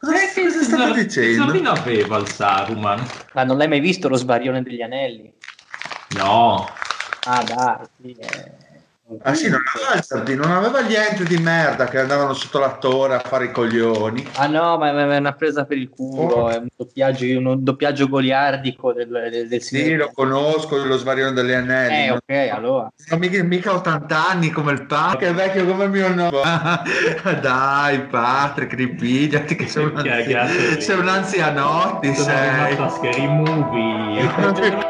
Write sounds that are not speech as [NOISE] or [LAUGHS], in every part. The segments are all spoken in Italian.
Cosa, eh, cosa state dicendo? Che soldino aveva il Saruman? Ma non l'hai mai visto lo sbarione degli anelli? No. Ah dai, sì, eh. Ah sì, non aveva non aveva niente di merda che andavano sotto la torre a fare i coglioni. Ah no, ma è una presa per il culo, Oh. è un doppiaggio, un doppiaggio goliardico del, del, del Sì, signore. lo conosco, lo svarione degli anelli. Eh, ok, allora. Non mica, mica 80 anni come il Patrick, è vecchio come mio nonno. [LAUGHS] Dai, Patrick, ripigliati che sei un, anzi- sei un anzianotti, sei. rimasto a Scary Movie. [LAUGHS]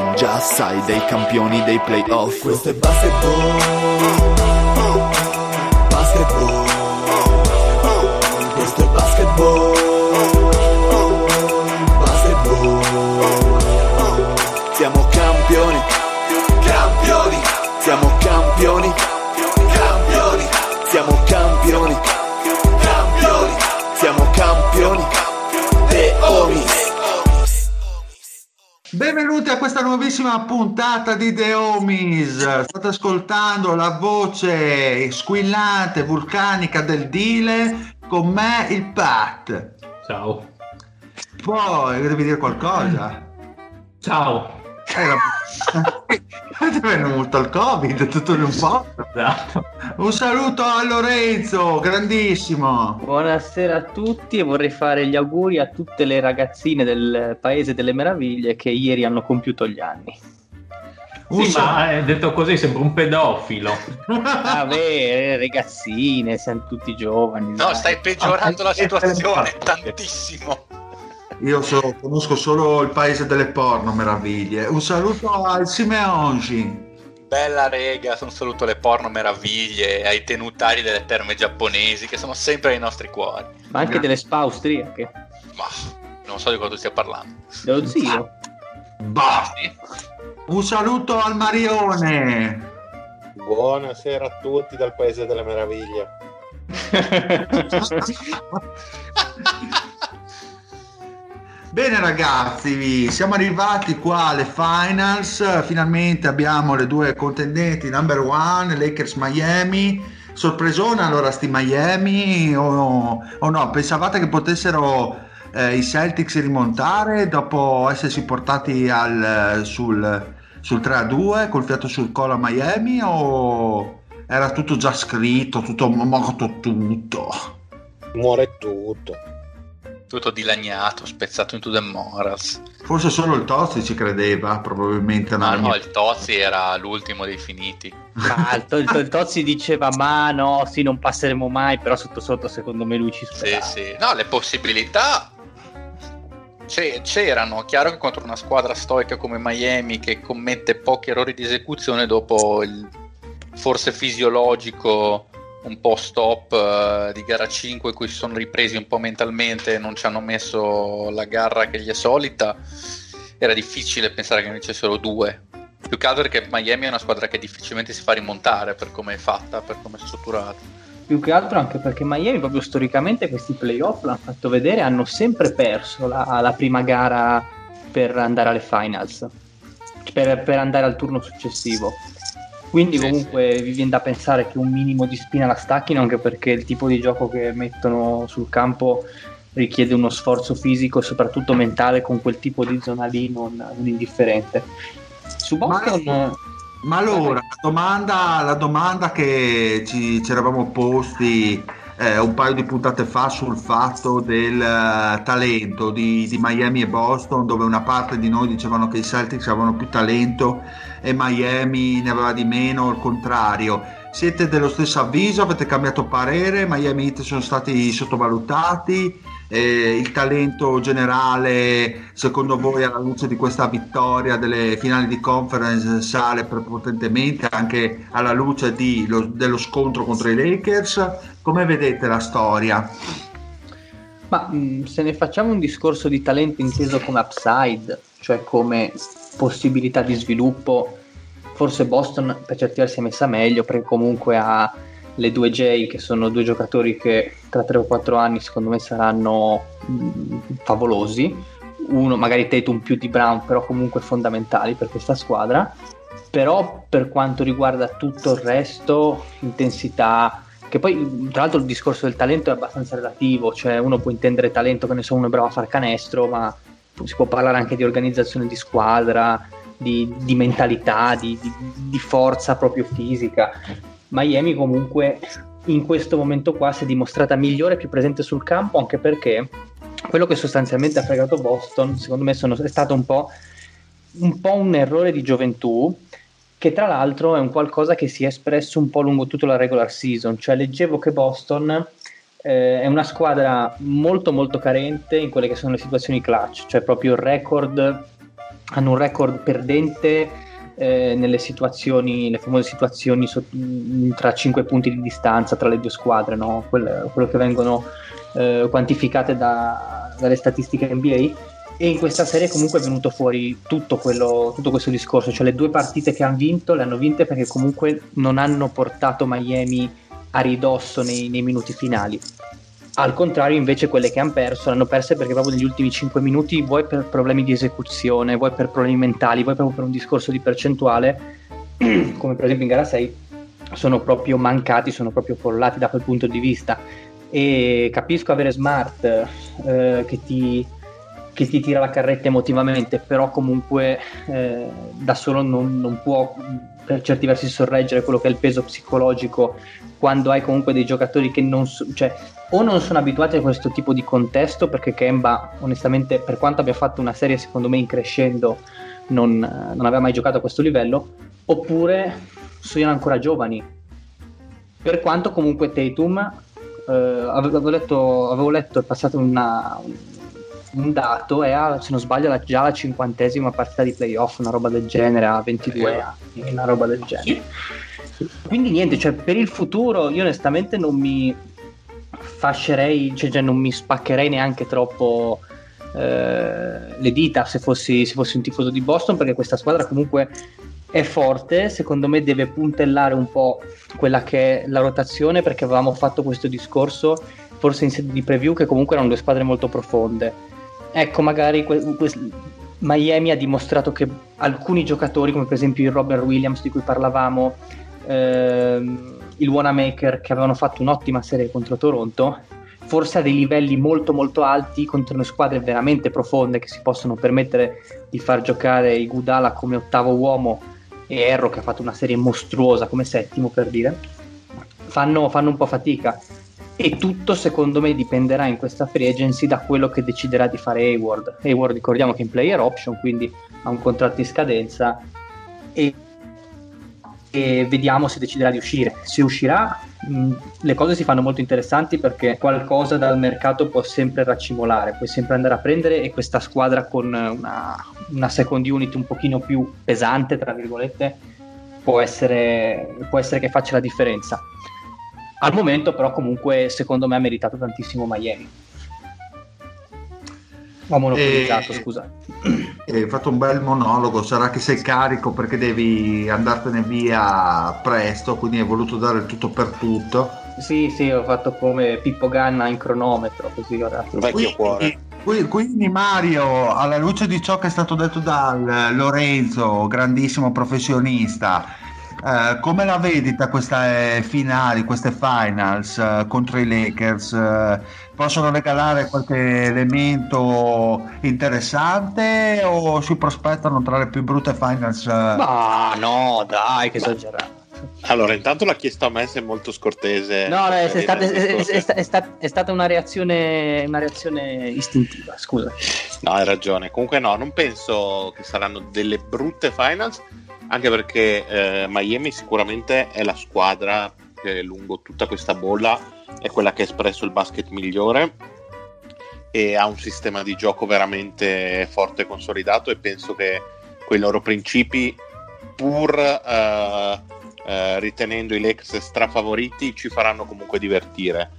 Già sai dei campioni dei playoff. Questo è basketball Benvenuti a questa nuovissima puntata di The Homies. State ascoltando la voce squillante, vulcanica del Dile con me il Pat. Ciao. Poi devi dire qualcosa? Ciao. È [LAUGHS] venuto il Covid tutto in un po'. Esatto. Un saluto a Lorenzo, grandissimo. Buonasera a tutti e vorrei fare gli auguri a tutte le ragazzine del Paese delle Meraviglie che ieri hanno compiuto gli anni. Sì, sa- ma eh, detto così sembra un pedofilo. Vabbè, eh, ragazzine, siamo tutti giovani. No, dai. stai peggiorando la Ah, situazione tantissimo. Io so- conosco solo il paese delle porno meraviglie. Un saluto al Simeonji. Bella rega, un saluto alle porno meraviglie, ai tenutari delle terme giapponesi che sono sempre nei nostri cuori. Ma anche delle spa austriache. Ma non so di cosa tu stia parlando. Dello zio. Bah. Un saluto al Marione. Buonasera a tutti dal Paese delle Meraviglie. [LAUGHS] [LAUGHS] Bene ragazzi, siamo arrivati qua alle finals, finalmente abbiamo le due contendenti number one, Lakers Miami, sorpresona allora sti Miami o, o no, pensavate che potessero eh, i Celtics rimontare dopo essersi portati al, sul, sul 3-2 col fiato sul collo a Miami o era tutto già scritto, tutto morto tutto? Muore tutto. Tutto dilaniato, spezzato into the morals. Forse solo il Tozzi ci credeva, probabilmente. Ma no, no, il Tozzi era l'ultimo dei finiti. Ma il, il, il Tozzi diceva ma no, sì, non passeremo mai, però sotto sotto secondo me lui ci Sì, sperava. sì. No, le possibilità c'erano. Chiaro che contro una squadra stoica come Miami che commette pochi errori di esecuzione dopo il forse fisiologico un po' stop eh, di gara 5 in cui si sono ripresi un po' mentalmente non ci hanno messo la garra che gli è solita, era difficile pensare che ne dicessero due. Più che altro perché Miami è una squadra che difficilmente si fa rimontare per come è fatta, per come è strutturata. Più che altro anche perché Miami proprio storicamente questi playoff l'hanno fatto vedere, hanno sempre perso la, la prima gara per andare alle finals, per, per andare al turno successivo. Quindi Sì, comunque vi viene da pensare che un minimo di spina la stacchino anche perché il tipo di gioco che mettono sul campo richiede uno sforzo fisico e soprattutto mentale con quel tipo di zona lì non, non indifferente. Su Boston... Ma- Ma allora, la domanda, la domanda che ci, ci eravamo posti eh, un paio di puntate fa sul fatto del eh, talento di, di Miami e Boston, dove una parte di noi dicevano che i Celtics avevano più talento e Miami ne aveva di meno, il contrario. siete dello stesso avviso? Avete cambiato parere? Miami Heat sono stati sottovalutati? Eh, il talento generale, secondo voi, alla luce di questa vittoria delle finali di conference, sale prepotentemente anche alla luce di, lo, dello scontro contro i Lakers? Come vedete la storia? Ma se ne facciamo un discorso di talento inteso come upside, cioè come possibilità di sviluppo, forse Boston per certi versi è messa meglio perché comunque ha le due J che sono due giocatori che tra 3 o 4 anni secondo me saranno mh, favolosi. Uno magari Tatum più di Brown però comunque fondamentali per questa squadra. Però per quanto riguarda tutto il resto intensità che poi tra l'altro il discorso del talento è abbastanza relativo. Cioè uno può intendere talento che ne so uno è bravo a far canestro ma si può parlare anche di organizzazione di squadra di, di mentalità, di, di, di, forza proprio fisica. Miami comunque in questo momento qua si è dimostrata migliore e più presente sul campo anche perché quello che sostanzialmente ha fregato Boston secondo me sono, è stato un po', un po' un errore di gioventù che tra l'altro è un qualcosa che si è espresso un po' lungo tutta la regular season, cioè leggevo che Boston eh, è una squadra molto molto carente in quelle che sono le situazioni clutch, cioè proprio il record hanno un record perdente eh, nelle situazioni, le famose situazioni so, tra 5 punti di distanza tra le due squadre, no? quello, quello che vengono eh, quantificate da, dalle statistiche NBA. E in questa serie comunque è venuto fuori tutto, quello, tutto questo discorso, cioè le due partite che hanno vinto le hanno vinte perché comunque non hanno portato Miami a ridosso nei, nei minuti finali al contrario, invece, quelle che hanno perso l'hanno perse perché proprio negli ultimi 5 minuti, vuoi per problemi di esecuzione, vuoi per problemi mentali, vuoi proprio per un discorso di percentuale, [CLEARS THROAT] come per esempio in gara 6, sono proprio mancati, sono proprio follati da quel punto di vista. E capisco avere Smart eh, che, ti, che, ti, tira la carretta emotivamente, però comunque eh, da solo non, non può per certi versi sorreggere quello che è il peso psicologico quando hai comunque dei giocatori che non so, cioè, o non sono abituati a questo tipo di contesto perché Kemba onestamente per quanto abbia fatto una serie secondo me in crescendo non, non aveva mai giocato a questo livello oppure sono ancora giovani per quanto comunque Tatum eh, avevo, letto, avevo letto è passato una, un dato è a, se non sbaglio la, già la cinquantesima partita di playoff, una roba del genere, a 22 eh. anni, una roba del genere. Quindi niente, cioè, per il futuro io onestamente non mi fascerei, cioè, cioè non mi spaccherei neanche troppo eh, le dita se fossi, se fossi un tifoso di Boston perché questa squadra comunque è forte, secondo me deve puntellare un po' quella che è la rotazione perché avevamo fatto questo discorso forse in sede di preview che comunque erano due squadre molto profonde. Ecco, magari que- que- Miami ha dimostrato che alcuni giocatori, come per esempio il Robert Williams di cui parlavamo, ehm, il Wanamaker che avevano fatto un'ottima serie contro Toronto, forse a dei livelli molto molto alti contro le squadre veramente profonde che si possono permettere di far giocare i Gudala come ottavo uomo e Erro che ha fatto una serie mostruosa come settimo per dire, fanno, fanno un po' fatica e tutto secondo me dipenderà in questa free agency da quello che deciderà di fare Hayward. Hayward ricordiamo che è in player option, quindi ha un contratto in scadenza e, e vediamo se deciderà di uscire. Se uscirà mh, le cose si fanno molto interessanti perché qualcosa dal mercato può sempre raccimolare, puoi sempre andare a prendere e questa squadra con una, una second unit un pochino più pesante, tra virgolette, può essere, può essere che faccia la differenza al momento però comunque secondo me ha meritato tantissimo Miami. Ho monopolizzato, e... scusa. Hai fatto un bel monologo, sarà che sei carico perché devi andartene via presto, quindi hai voluto dare il tutto per tutto. Sì, sì, ho fatto come Pippo Ganna in cronometro, così ho dato. Vecchio cuore. Quindi Mario, alla luce di ciò che è stato detto da Lorenzo, grandissimo professionista, Uh, come la vedi da queste finali, queste finals uh, contro i Lakers? Uh, possono regalare qualche elemento interessante o si prospettano tra le più brutte finals? Ma no, dai, che esagerato. Allora, intanto l'ha chiesto a me se è molto scortese. No, è, è, stata, è, è, stata, è, stata, una reazione, una reazione istintiva, scusa. No, hai ragione. Comunque no, non penso che saranno delle brutte finals anche perché eh, Miami sicuramente è la squadra che lungo tutta questa bolla è quella che ha espresso il basket migliore e ha un sistema di gioco veramente forte e consolidato e penso che quei loro principi pur eh, eh, ritenendo i Lakers strafavoriti ci faranno comunque divertire.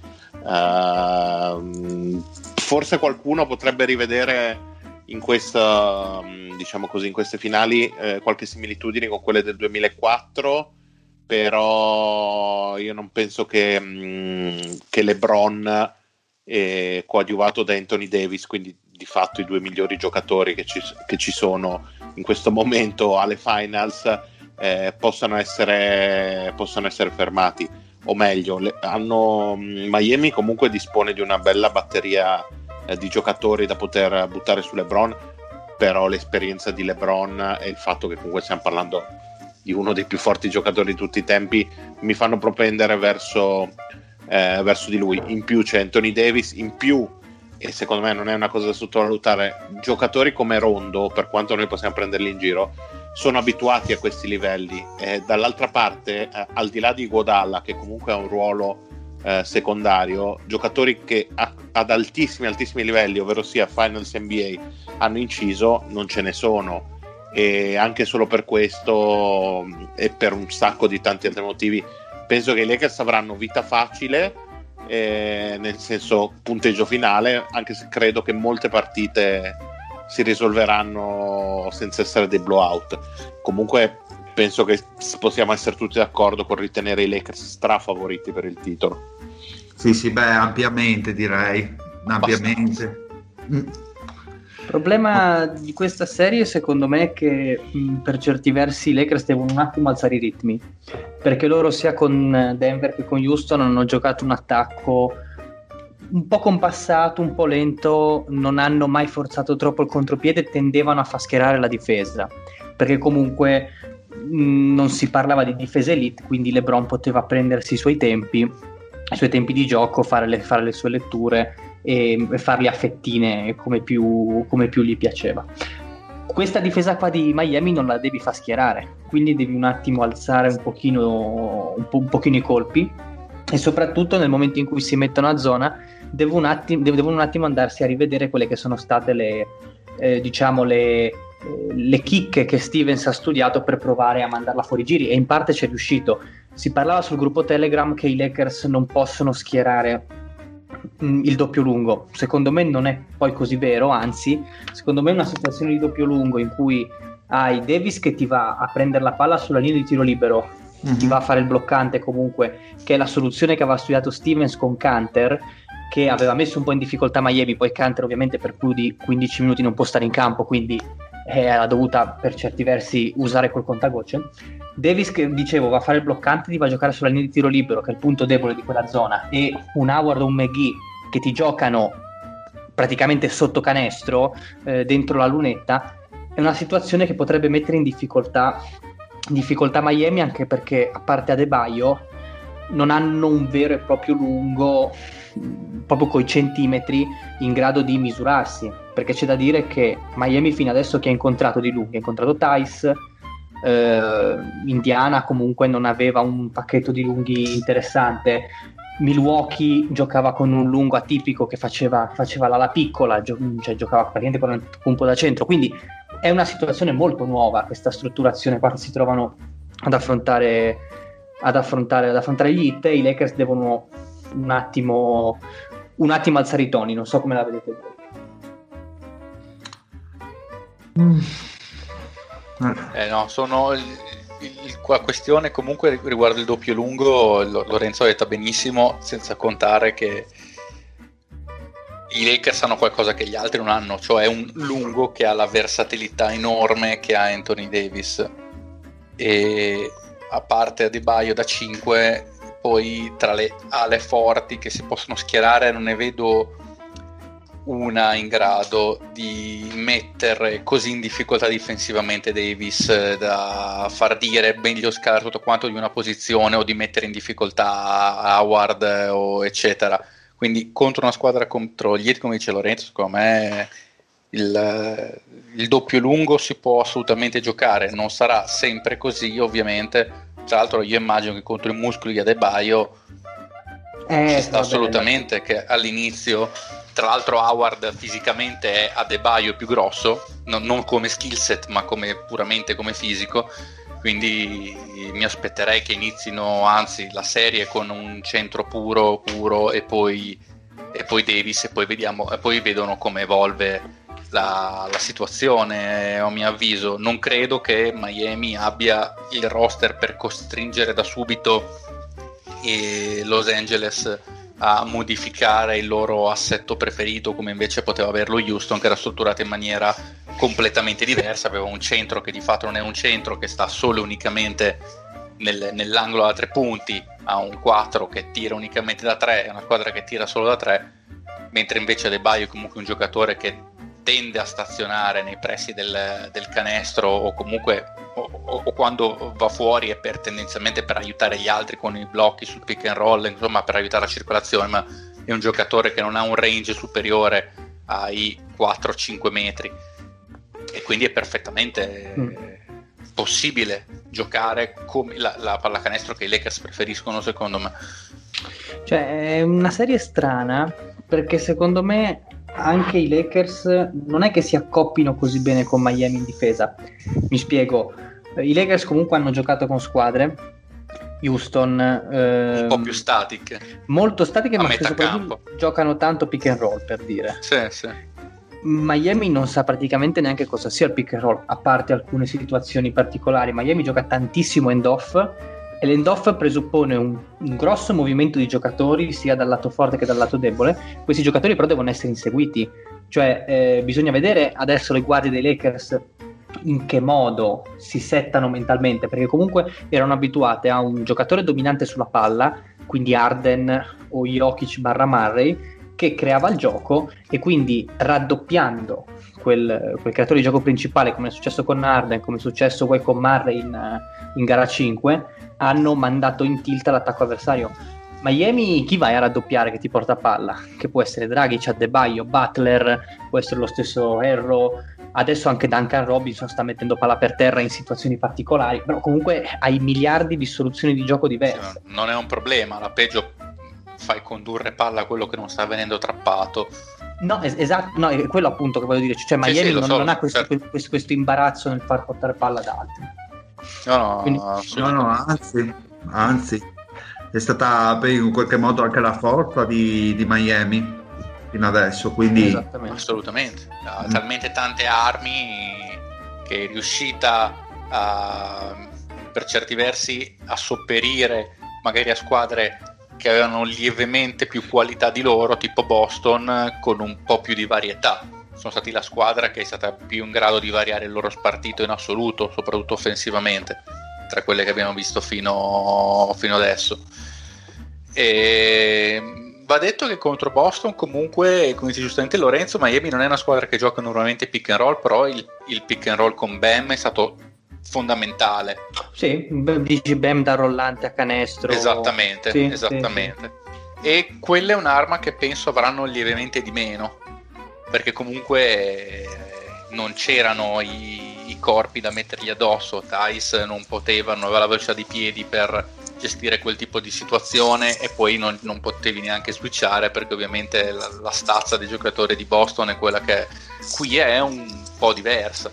Uh, forse qualcuno potrebbe rivedere in, questa, diciamo così, in queste finali eh, qualche similitudine con quelle del 2004 però io non penso che, mh, che LeBron eh, coadiuvato da Anthony Davis quindi di fatto i due migliori giocatori che ci, che ci sono in questo momento alle finals eh, possano, essere, possano essere fermati. O meglio le, hanno, Miami comunque dispone di una bella batteria eh, di giocatori da poter buttare su LeBron però l'esperienza di LeBron e il fatto che comunque stiamo parlando di uno dei più forti giocatori di tutti i tempi mi fanno propendere verso, eh, verso di lui in più c'è Anthony Davis in più e secondo me non è una cosa da sottovalutare, giocatori come Rondo, per quanto noi possiamo prenderli in giro, sono abituati a questi livelli. E dall'altra parte, eh, al di là di Godalla, che comunque ha un ruolo eh, secondario, giocatori che a, ad altissimi, altissimi livelli, ovvero sia Finals NBA, hanno inciso, non ce ne sono. E anche solo per questo e per un sacco di tanti altri motivi, penso che i Lakers avranno vita facile eh, nel senso punteggio finale, anche se credo che molte partite si risolveranno senza essere dei blowout. Comunque penso che possiamo essere tutti d'accordo con ritenere i Lakers strafavoriti per il titolo. Sì, sì, beh, ampiamente direi, ampiamente. Mm. Il problema di questa serie secondo me è che mh, per certi versi i Lakers devono un attimo alzare i ritmi, perché loro sia con Denver che con Houston hanno giocato un attacco un po' compassato, un po' lento, non hanno mai forzato troppo il contropiede e tendevano a fascherare la difesa, perché comunque mh, non si parlava di difesa elite, quindi LeBron poteva prendersi i suoi tempi, i suoi tempi di gioco, fare le, fare le sue letture e, e farli a fettine come più, come più gli piaceva. Questa difesa qua di Miami non la devi far schierare, quindi devi un attimo alzare un pochino, un, po', un pochino i colpi e soprattutto nel momento in cui si mettono a zona devono un attimo, devono un attimo andarsi a rivedere quelle che sono state le, eh, diciamo le, le chicche che Stevens ha studiato per provare a mandarla fuori giri e in parte ci è riuscito. Si parlava sul gruppo Telegram che i Lakers non possono schierare il doppio lungo. Secondo me non è poi così vero, anzi, secondo me una situazione di doppio lungo in cui hai Davis che ti va a prendere la palla sulla linea di tiro libero, mm-hmm. ti va a fare il bloccante comunque, che è la soluzione che aveva studiato Stevens con Canter, che aveva messo un po' in difficoltà Miami, poi Canter ovviamente per più di 15 minuti non può stare in campo, quindi eh, ha dovuta per certi versi usare quel contagocce. Davis, che dicevo, va a fare il bloccante, ti va a giocare sulla linea di tiro libero, che è il punto debole di quella zona, e un Howard o un McGee che ti giocano praticamente sotto canestro, eh, dentro la lunetta, è una situazione che potrebbe mettere in difficoltà, in difficoltà Miami, anche perché a parte Adebayo non hanno un vero e proprio lungo proprio coi centimetri in grado di misurarsi perché c'è da dire che Miami fino adesso che ha incontrato di lunghi ha incontrato Tice eh, Indiana comunque non aveva un pacchetto di lunghi interessante Milwaukee giocava con un lungo atipico che faceva, faceva l'ala piccola gio- cioè giocava praticamente con il punto da centro quindi è una situazione molto nuova questa strutturazione qua si trovano ad affrontare ad affrontare, ad affrontare gli hit i Lakers devono un attimo, un attimo alzare i toni, non so come la vedete voi. Mm. Eh no, sono la questione comunque riguardo il doppio lungo, Lorenzo ha detto benissimo, senza contare che i Lakers hanno qualcosa che gli altri non hanno, cioè un lungo che ha la versatilità enorme che ha Anthony Davis. E a parte Adebayo da 5, poi tra le ale forti che si possono schierare non ne vedo una in grado di mettere così in difficoltà difensivamente Davis eh, da far dire meglio scalare tutto quanto di una posizione o di mettere in difficoltà Howard eh, o eccetera. Quindi contro una squadra contro gli Heat come dice Lorenzo secondo me il, il doppio lungo si può assolutamente giocare, non sarà sempre così ovviamente, tra l'altro io immagino che contro i muscoli di Adebaio Eh, ci sta vabbè, assolutamente che all'inizio tra l'altro Howard fisicamente è Adebayo più grosso non, non come skill set ma come, puramente come fisico. Quindi mi aspetterei che inizino anzi la serie con un centro puro puro e poi, e poi Davis e poi vediamo e poi vedono come evolve la, la situazione a mio avviso. Non credo che Miami abbia il roster per costringere da subito e Los Angeles a modificare il loro assetto preferito come invece poteva averlo Houston che era strutturato in maniera completamente diversa. Aveva un centro che di fatto non è un centro che sta solo e unicamente nel- nell'angolo da tre punti ha un 4 che tira unicamente da 3 è una squadra che tira solo da 3 mentre invece De Baio è comunque un giocatore che tende a stazionare nei pressi del, del canestro o comunque o, o- quando va fuori è per, tendenzialmente per aiutare gli altri con i blocchi sul pick and roll, insomma per aiutare la circolazione, ma è un giocatore che non ha un range superiore ai 4-5 metri e quindi è perfettamente Mm. possibile giocare come la, la pallacanestro che i Lakers preferiscono secondo me. Cioè, è una serie strana perché secondo me anche i Lakers non è che si accoppino così bene con Miami in difesa. Mi spiego, i Lakers comunque hanno giocato con squadre, Houston, Un po' più static. molto statiche, ma soprattutto campo. giocano tanto pick and roll per dire. Sì, sì. Miami non sa praticamente neanche cosa sia il pick and roll, a parte alcune situazioni particolari. Miami gioca tantissimo end-off e l'end-off presuppone un, un grosso movimento di giocatori sia dal lato forte che dal lato debole. Questi giocatori però devono essere inseguiti, cioè eh, bisogna vedere adesso le guardie dei Lakers in che modo si settano mentalmente, perché comunque erano abituate a un giocatore dominante sulla palla, quindi Arden o Jokic barra Murray, che creava il gioco e quindi raddoppiando quel, quel creatore di gioco principale come è successo con Arden, come è successo poi con Murray in, in gara 5, hanno mandato in tilt l'attacco avversario. Miami chi vai a raddoppiare che ti porta a palla? Che può essere Dragic, Adebayo, Butler, può essere lo stesso Herro, adesso anche Duncan Robinson sta mettendo palla per terra in situazioni particolari, però comunque hai miliardi di soluzioni di gioco diverse. Sì, non è un problema, la peggio fai condurre palla a quello che non sta venendo trappato. No, es- esatto, no, è quello appunto che voglio dire, cioè Sì, Miami sì, lo non, so, non ha questo, certo. questo- questo imbarazzo nel far portare palla ad altri. No, no, Quindi- No, no, anzi, anzi, è stata per- in qualche modo anche la forza di, di Miami fino adesso, quindi Esattamente. Assolutamente, ha Mm. talmente tante armi che è riuscita a, per certi versi a sopperire magari a squadre che avevano lievemente più qualità di loro, tipo Boston, con un po' più di varietà. Sono stati la squadra che è stata più in grado di variare il loro spartito in assoluto, soprattutto offensivamente, tra quelle che abbiamo visto fino, fino adesso. E va detto che contro Boston, comunque, come dice giustamente Lorenzo, Miami non è una squadra che gioca normalmente pick and roll, però il, il pick and roll con Bam è stato fondamentale. Sì, dici Bam da rollante a canestro. Esattamente, Sì, esattamente. E quella è un'arma che penso avranno lievemente di meno, perché comunque eh, non c'erano i, i corpi da mettergli addosso, Thais non poteva, non aveva la velocità di piedi per gestire quel tipo di situazione e poi non, non potevi neanche switchare perché ovviamente la, la stazza dei giocatori di Boston è quella che qui è un po' diversa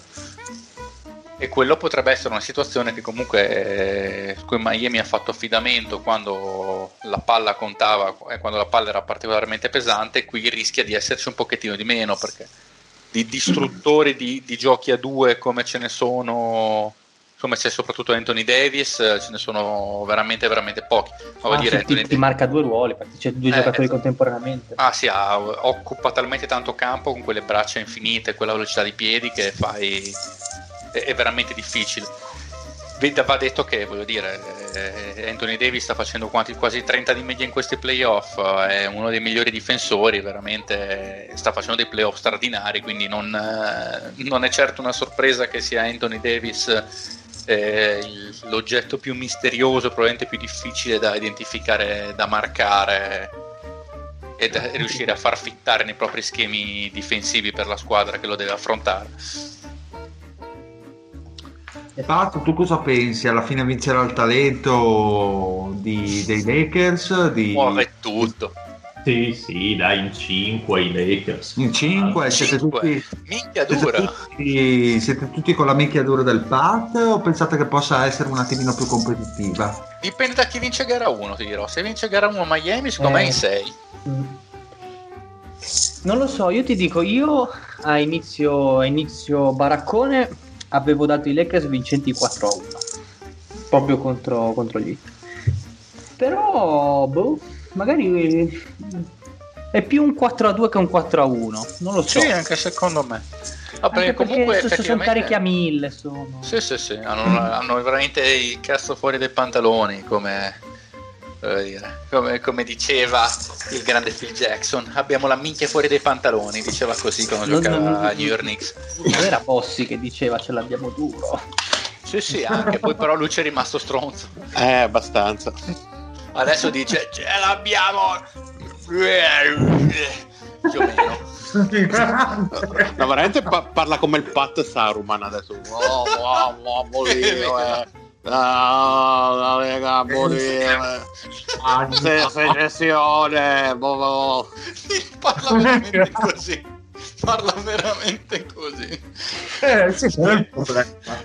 e quello potrebbe essere una situazione che comunque eh, su cui Miami ha fatto affidamento quando la palla contava e quando la palla era particolarmente pesante qui rischia di esserci un pochettino di meno perché di distruttori di, di giochi a due come ce ne sono come c'è soprattutto Anthony Davis eh, ce ne sono veramente veramente pochi ma Ah, dire sì, ti, Anthony ti marca due ruoli perché c'è due Eh, giocatori esatto. contemporaneamente. Ah sì, ha- occupa talmente tanto campo con quelle braccia infinite, quella velocità di piedi che fai è, è veramente difficile. Va detto che, voglio dire, eh, Anthony Davis sta facendo quasi 30 di media in questi playoff, eh, è uno dei migliori difensori, veramente eh, sta facendo dei playoff straordinari, quindi non, non è certo una sorpresa che sia Anthony Davis eh, l'oggetto più misterioso, probabilmente più difficile da identificare, da marcare e da- riuscire a far fittare nei propri schemi difensivi per la squadra che lo deve affrontare. Pat, tu cosa pensi? Alla fine vincerà il talento di- dei Lakers? Di... Muove tutto. Sì, sì, dai, in 5 i Lakers. In 5? Siete Cinque. tutti, Minchia siete, dura. tutti, siete tutti con la minchiadura del Pat o pensate che possa essere un attimino più competitiva? Dipende da chi vince gara 1, ti dirò. Se vince gara 1 Miami, secondo Eh. me in 6. Mm. Non lo so, io ti dico, io a inizio, a inizio baraccone avevo dato i Lakers vincenti 4 a 1, proprio contro, contro gli. Però, boh, magari è più un 4 a 2 che un 4 a 1, non lo so. Sì, anche secondo me. Ah, Anche comunque so- sono effettivamente- carichi a mille. Sono... Sì, sì, sì, hanno, hanno veramente il cazzo fuori dai pantaloni, come, come, come diceva il grande Phil Jackson. Abbiamo la minchia fuori dai pantaloni, diceva così quando Non- giocava non- a New York Knicks. Non era Bossi che diceva ce l'abbiamo duro. Sì, sì, anche poi però lui è rimasto stronzo. Eh, abbastanza. Adesso dice ce l'abbiamo più o meno. No, veramente pa- parla come il Pat Saruman adesso. Oh, oh, oh, morire, eh. Ah, la Lega, morire. Se- Secessione. boh. Parla veramente [LAUGHS] così. Parla veramente così. Eh, sì.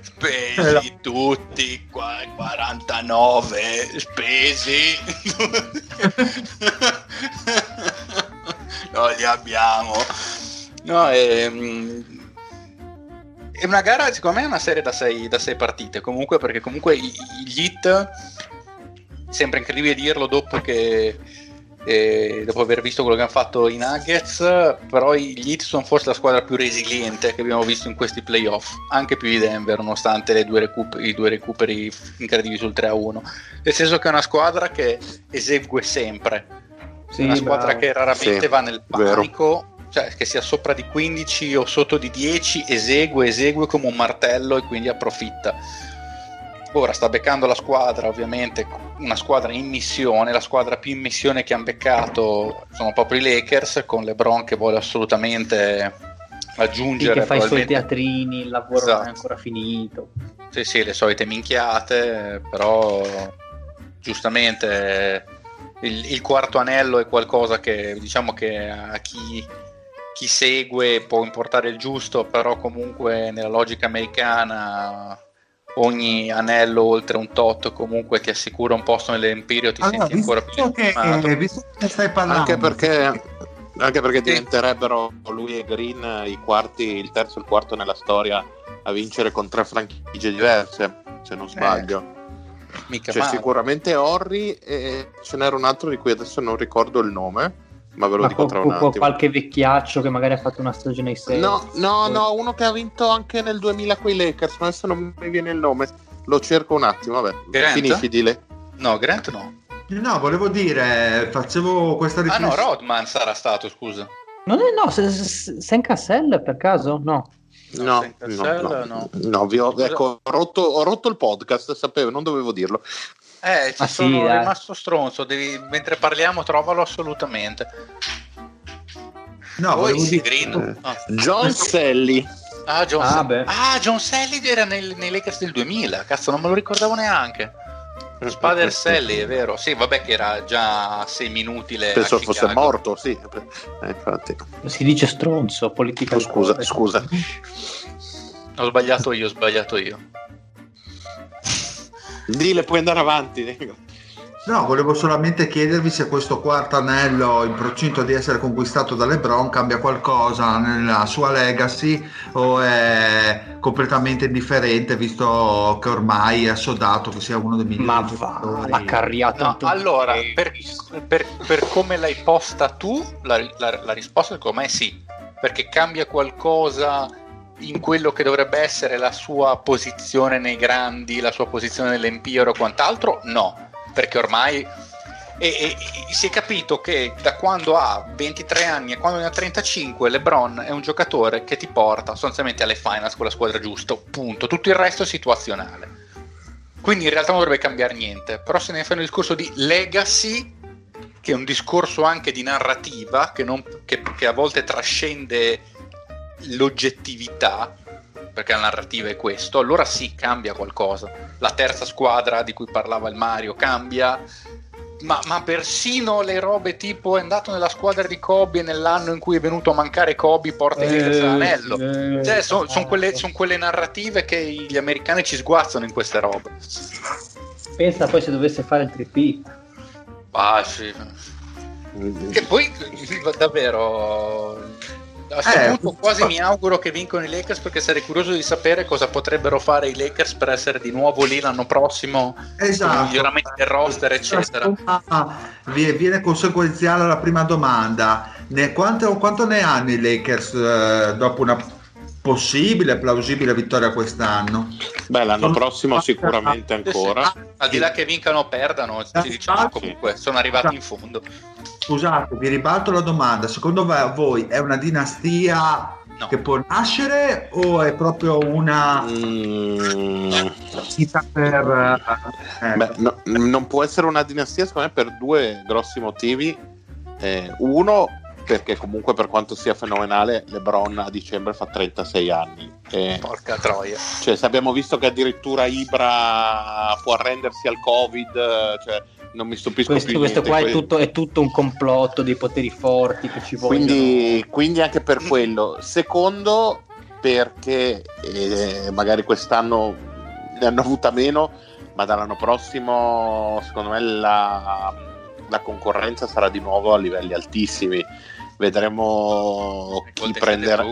Spesi tutti qua 49 spesi. non li abbiamo. No, ehm, è una gara, secondo me è una serie da 6 da sei partite, comunque perché comunque gli hit sembra incredibile dirlo dopo che eh, dopo aver visto quello che hanno fatto i Nuggets, però gli Heat sono forse la squadra più resiliente che abbiamo visto in questi playoff, anche più di Denver, nonostante le due recup- i due recuperi incredibili sul 3-1. Nel senso che è una squadra che esegue sempre, Sì, una squadra bravo. che raramente Sì, va nel vero. Cioè che sia sopra di 15 o sotto di 10, esegue, esegue come un martello e quindi approfitta. Ora sta beccando la squadra, ovviamente, una squadra in missione, la squadra più in missione che hanno beccato sono proprio i Lakers, con LeBron che vuole assolutamente Sì, aggiungere che fa i suoi teatrini, il lavoro non è Esatto. ancora finito. sì, sì, le solite minchiate, però giustamente il, il quarto anello è qualcosa che diciamo che a chi, chi segue può importare il giusto, però comunque nella logica americana ogni anello oltre un tot comunque ti assicura un posto nell'Empirio, ti Allora, senti ancora più che, eh, visto che stai parlando, Anche perché, anche perché Sì. diventerebbero lui e Green i quarti, il terzo e il quarto nella storia a vincere con tre franchigie diverse, se non sbaglio. Mica C'è male. sicuramente Horry e ce n'era un altro di cui adesso non ricordo il nome, ma ve lo Ma dico tra un attimo. qualche vecchiaccio che magari ha fatto una stagione ai 6. No, no, no, uno che ha vinto anche nel 2000 con i Lakers, ma adesso non mi viene il nome. Lo cerco un attimo, vabbè. Grant? Finisci di le. No, Grant no. no, volevo dire, facevo questa Ah no, riflessione. Rodman sarà stato, scusa. Non è no, se- se- Sen Cassell per caso? No. No, No, no, Cassell, no, no. no, vi ho, ecco, ho rotto, ho rotto il podcast, sapevo, non dovevo dirlo. Eh, ci Ah, sì, sono dai. rimasto stronzo, devi- mentre parliamo trovalo assolutamente. No, Poi volevo sì, dire, Green. Ah, John Selly. ah, John, Ah, ah, John Sally era nel- nei Lakers del 2000, cazzo non me lo ricordavo neanche. Spader Sally, è vero. Sì, vabbè che era già semi-inutile. Penso fosse morto, sì. Eh, infatti. Si dice stronzo, politica. Oh, scusa, scusa. Ho sbagliato io, ho sbagliato io. Dile, puoi andare avanti. no, volevo solamente chiedervi se questo quarto anello in procinto di essere conquistato da LeBron cambia qualcosa nella sua legacy o è completamente indifferente visto che ormai è assodato che sia uno dei migliori Ma va, giocatori. l'ha carriato No, allora, per, per- per come l'hai posta tu, la, la- la risposta secondo me è sì, perché cambia qualcosa in quello che dovrebbe essere la sua posizione nei grandi, la sua posizione nell'Empiro o quant'altro, no, perché ormai e- e si è capito che da quando ha 23 anni a quando ne ha 35 LeBron è un giocatore che ti porta sostanzialmente alle finals con la squadra giusta, punto, tutto il resto è situazionale. Quindi in realtà non dovrebbe cambiare niente, però se ne fai un discorso di legacy, che è un discorso anche di narrativa che, non, che, che a volte trascende l'oggettività, perché la narrativa è questo, allora sì, cambia qualcosa. La terza squadra di cui parlava il Mario cambia, ma, ma, persino le robe tipo è andato nella squadra di Kobe nell'anno in cui è venuto a mancare Kobe porta il eh, l'anello eh, cioè, sono son quelle, son quelle, narrative che gli americani ci sguazzano in queste robe. Pensa poi se dovesse fare il tripit ah sì. Che poi davvero a questo eh, punto [LAUGHS] quasi mi auguro che vincano i Lakers perché sarei curioso di sapere cosa potrebbero fare i Lakers per essere di nuovo lì l'anno prossimo esatto. miglioramenti del roster eccetera. Viene conseguenziale la prima domanda. Ne, quanto, quanto, ne hanno i Lakers eh, dopo una possibile plausibile vittoria quest'anno? Beh l'anno sono prossimo sicuramente ancora. Al di là che vincano o perdano ci diciamo comunque sono arrivati in fondo Scusate, vi ribalto la domanda. Secondo voi è una dinastia no. che può nascere o è proprio una mm. per... Eh. Beh, no, non può essere una dinastia secondo me per due grossi motivi. Eh, uno, perché comunque per quanto sia fenomenale, LeBron a dicembre fa 36 anni. Eh, Porca troia. Cioè, se abbiamo visto che addirittura Ibra può arrendersi al Covid, cioè, non mi stupisco questo, più questo niente, qua è tutto, è tutto, un complotto dei poteri forti che ci vogliono. Quindi, quindi anche per quello. Secondo perché eh, magari quest'anno ne hanno avuta meno ma dall'anno prossimo secondo me la, la concorrenza sarà di nuovo a livelli altissimi vedremo chi prenderà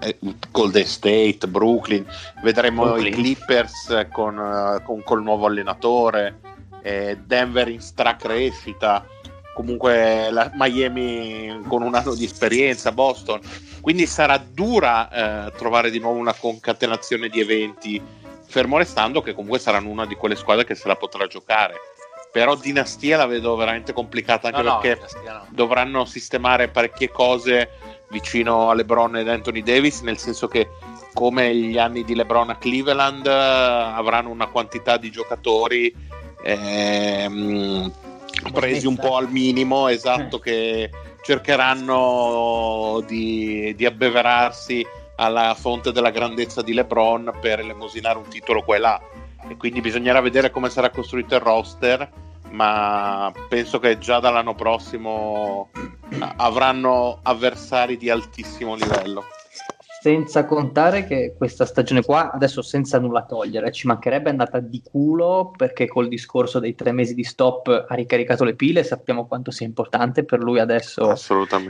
eh, Golden State, Brooklyn, vedremo Brooklyn. i Clippers con, con, col nuovo allenatore, eh, Denver in stracrescita, comunque la Miami con un anno di esperienza, Boston, quindi sarà dura eh, trovare di nuovo una concatenazione di eventi, fermo restando che comunque saranno una di quelle squadre che se la potrà giocare. Però dinastia la vedo veramente complicata anche no, perché no, no. dovranno sistemare parecchie cose vicino a LeBron ed Anthony Davis, nel senso che come gli anni di LeBron a Cleveland avranno una quantità di giocatori ehm, presi un po' al minimo, esatto, che cercheranno di, di abbeverarsi alla fonte della grandezza di LeBron per elemosinare un titolo qua e là. E quindi bisognerà vedere come sarà costruito il roster, ma penso che già dall'anno prossimo avranno avversari di altissimo livello. Senza contare che questa stagione qua, adesso senza nulla togliere, ci mancherebbe andata di culo perché col discorso dei tre mesi di stop ha ricaricato le pile, sappiamo quanto sia importante per lui adesso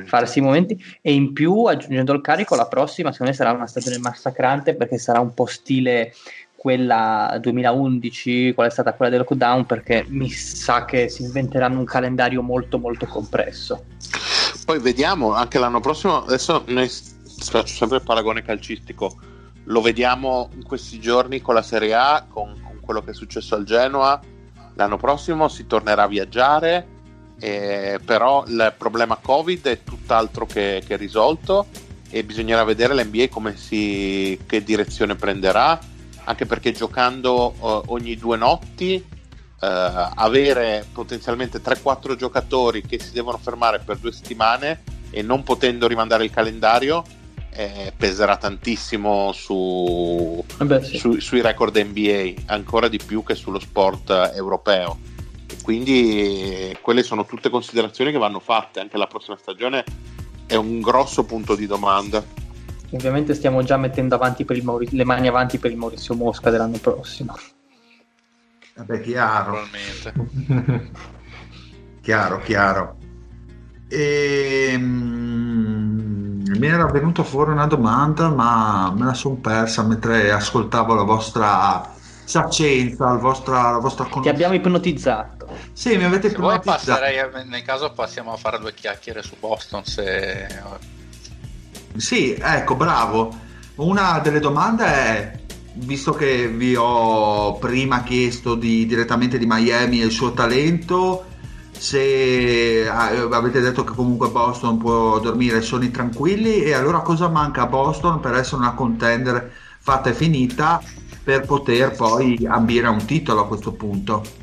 farsi i momenti. E in più aggiungendo il carico la prossima secondo me sarà una stagione massacrante perché sarà un po' stile quella 2011, qual è stata quella del lockdown perché mi sa che si inventeranno un calendario molto molto compresso. Poi vediamo anche l'anno prossimo, adesso noi faccio sempre il paragone calcistico, lo vediamo in questi giorni con la Serie A, con, con quello che è successo al Genoa, l'anno prossimo si tornerà a viaggiare, eh, però il problema Covid è tutt'altro che, che risolto e bisognerà vedere l'NBA come si, che direzione prenderà, anche perché giocando uh, ogni due notti uh, avere potenzialmente 3-4 giocatori che si devono fermare per due settimane e non potendo rimandare il calendario eh, peserà tantissimo su, eh beh, sì. su, sui record NBA, ancora di più che sullo sport europeo. Quindi quelle sono tutte considerazioni che vanno fatte, anche la prossima stagione è un grosso punto di domanda. Ovviamente stiamo già mettendo Mauri- le mani avanti per il Maurizio Mosca dell'anno prossimo. Vabbè, chiaro. chiaro, chiaro. Ehm mi era venuta fuori una domanda, ma me la sono persa mentre ascoltavo la vostra saccenza, la vostra, la vostra Ti abbiamo ipnotizzato. Sì, mi avete se ipnotizzato. Passerei, nel caso passiamo a fare due chiacchiere su Boston. Se... Sì, ecco, bravo. Una delle domande è, visto che vi ho prima chiesto di, direttamente di Miami e il suo talento, se ah, avete detto che comunque Boston può dormire sonni tranquilli e allora cosa manca a Boston per essere una contender fatta e finita per poter poi ambire a un titolo a questo punto?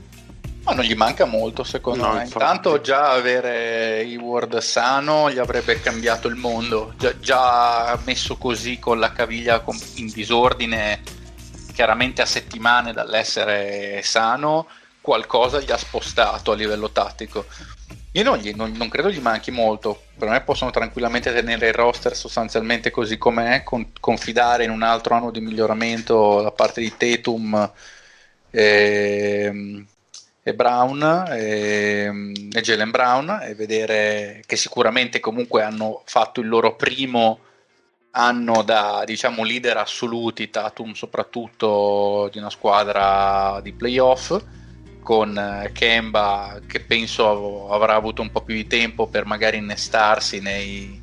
Ma non gli manca molto, secondo No, me. infatti. Intanto già avere Hayward sano gli avrebbe cambiato il mondo. Già, già messo così con la caviglia in disordine, chiaramente a settimane dall'essere sano, qualcosa gli ha spostato a livello tattico. Io non, gli- non- non credo gli manchi molto. Per me possono tranquillamente tenere il roster sostanzialmente così com'è, con- confidare in un altro anno di miglioramento da parte di Tatum e, e Brown e, e Jalen Brown e vedere che sicuramente comunque hanno fatto il loro primo anno da diciamo leader assoluti Tatum soprattutto di una squadra di playoff con eh, Kemba che penso avrà avuto un po' più di tempo per magari innestarsi nei-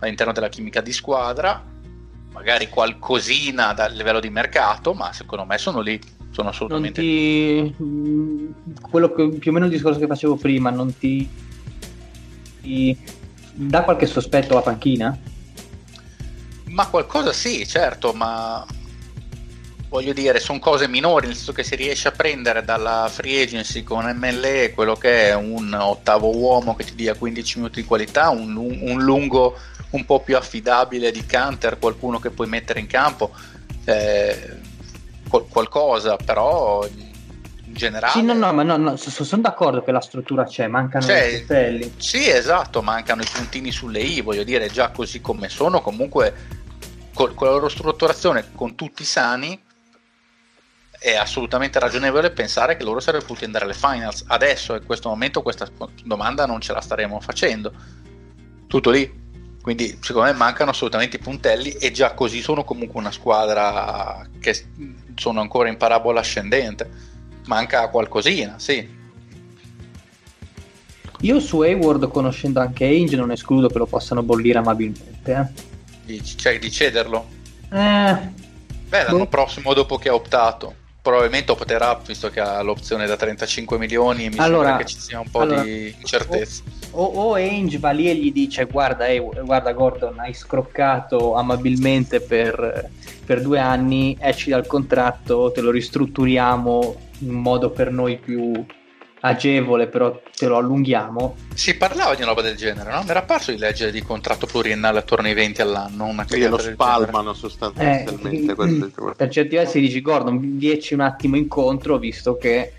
all'interno della chimica di squadra magari qualcosina dal livello di mercato ma secondo me sono lì sono Non assolutamente ti... mh, quello che, più o meno il discorso che facevo prima, non ti... ti dà qualche sospetto alla panchina? Ma qualcosa sì, certo, ma voglio dire, sono cose minori, nel senso che si riesce a prendere dalla free agency con MLE quello che è un ottavo uomo che ti dia 15 minuti di qualità, un, un lungo un po' più affidabile di Canter, qualcuno che puoi mettere in campo, eh, qualcosa, però in generale... Sì, no, no, ma no, no, sono d'accordo che la struttura c'è, mancano Cioè, i cappelli. Sì, esatto, mancano i puntini sulle i, voglio dire, già così come sono, comunque col- con la loro strutturazione, con tutti sani, è assolutamente ragionevole pensare che loro sarebbero potuti andare alle finals. Adesso, in questo momento, questa domanda non ce la staremo facendo. Tutto lì. Quindi, secondo me, mancano assolutamente i puntelli e già così sono comunque una squadra che sono ancora in parabola ascendente. Manca qualcosina, sì. Io su Hayward, conoscendo anche Ainge, non escludo che lo possano bollire amabilmente. Eh. Di, cioè, di cederlo. Eh, Beh, l'anno Boh. prossimo dopo che ha optato, probabilmente opterà visto che ha l'opzione da 35 milioni e mi Allora- sembra che ci sia un po' allora- di incertezza. o, o Ainge va lì e gli dice guarda, Hayward- guarda Gordon, hai scroccato amabilmente per, per due anni, esci dal contratto, te lo ristrutturiamo in modo per noi più agevole, però te lo allunghiamo. Si parlava di una roba del genere, no? Mi era parso di leggere di contratto pluriennale attorno ai 20 all'anno, una Quindi lo spalmano sostanzialmente. Eh, questo- per certi versi dici Gordon, vieci un attimo incontro, visto che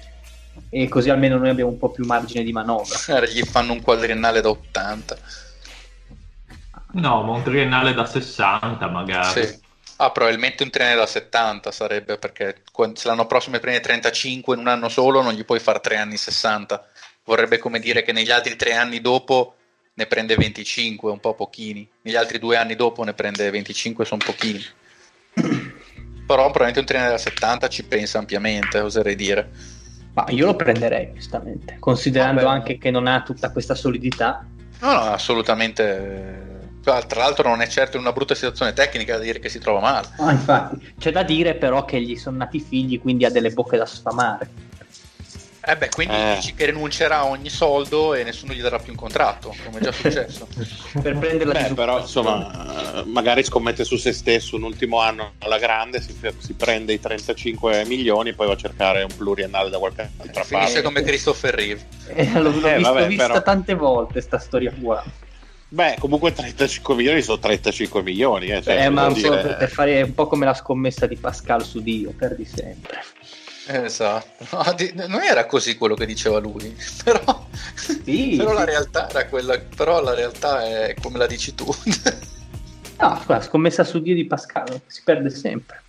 e così almeno noi abbiamo un po' più margine di manovra. [LAUGHS] Gli fanno un quadriennale da 80. No, ma un triennale da 60 magari. Sì. Ah, probabilmente un triennale da 70 sarebbe perché se l'anno prossimo prende 35 in un anno solo non gli puoi fare tre anni 60. Vorrebbe come dire che negli altri tre anni dopo ne prende 25, un po' pochini. Negli altri due anni dopo ne prende 25, sono pochini. Però probabilmente un triennale da 70 ci pensa ampiamente, oserei dire. Ma io lo prenderei, onestamente, considerando Vabbè. anche che non ha tutta questa solidità. No, no, assolutamente. Tra l'altro non è certo in una brutta situazione tecnica da dire che si trova male. Ah, infatti, c'è da dire però che gli sono nati figli, quindi ha delle bocche da sfamare. Eh beh, quindi Eh. dici che rinuncerà a ogni soldo e nessuno gli darà più un contratto, come è già [LAUGHS] successo. per prendere la Beh, però insomma, eh, magari scommette su se stesso un ultimo anno alla grande, si, si prende i 35 milioni, poi va a cercare un pluriennale da qualche altra Finisce parte. come Christopher Reeve. Eh, l'ho, l'ho Eh, visto- vabbè, vista però. tante volte sta storia qua. Beh, comunque 35 milioni sono 35 milioni. Eh, cioè, Eh, ma un po' dire- per, per fare un po' come la scommessa di Pascal su Dio, perdi sempre. Esatto. No, di- non era così quello che diceva lui, [LAUGHS] però, Sì, però sì. la realtà era quella, però la realtà è come la dici tu. No, scusa, scommessa su Dio di Pascal, si perde sempre.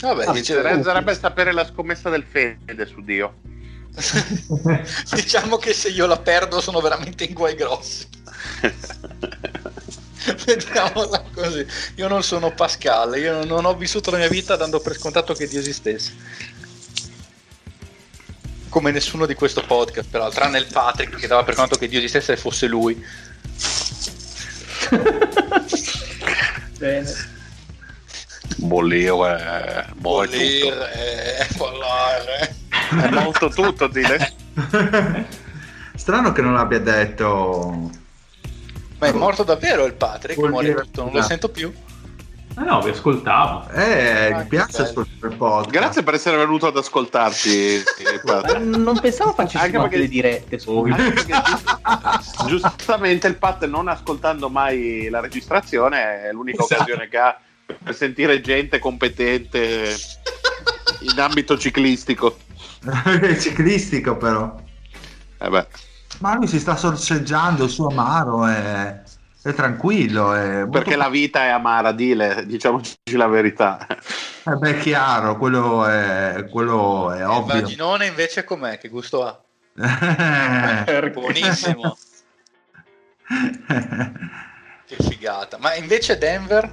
Vabbè, Ah, dice- Bisognerebbe sarebbe sapere la scommessa del Fede su Dio. [LAUGHS] diciamo che se io la perdo sono veramente in guai grossi. [LAUGHS] Vediamola così. Io non sono Pascal, io non ho vissuto la mia vita dando per scontato che Dio esistesse. Come nessuno di questo podcast, peraltro, tranne il Patrick che dava per conto che Dio esistesse e fosse lui. [LAUGHS] Bene. Bollire, Bollire, eh, bollare. È molto tutto, dile. [LAUGHS] Strano che non l'abbia detto. Ma è morto davvero il Patrick? Vuol Muore dire- tutto, non lo no. sento più. Eh no, vi ascoltavo. Eh, Ah, mi piace ascoltare il podcast. Grazie per essere venuto ad ascoltarci. eh, [LAUGHS] Non pensavo facessimo Anche le dirette. perché giust- giustamente il Pat non ascoltando mai la registrazione è l'unica Esatto. occasione che ha per sentire gente competente in ambito ciclistico. È ciclistico però. Eh beh, Ma lui si sta sorseggiando il suo amaro, è, è tranquillo. È molto- perché la vita è amara, dile, diciamoci la verità. Eh beh, è chiaro, quello è, quello è Il ovvio. vaginone invece com'è? Che gusto ha? [LAUGHS] Eh. Buonissimo. [LAUGHS] Che figata. Ma invece Denver,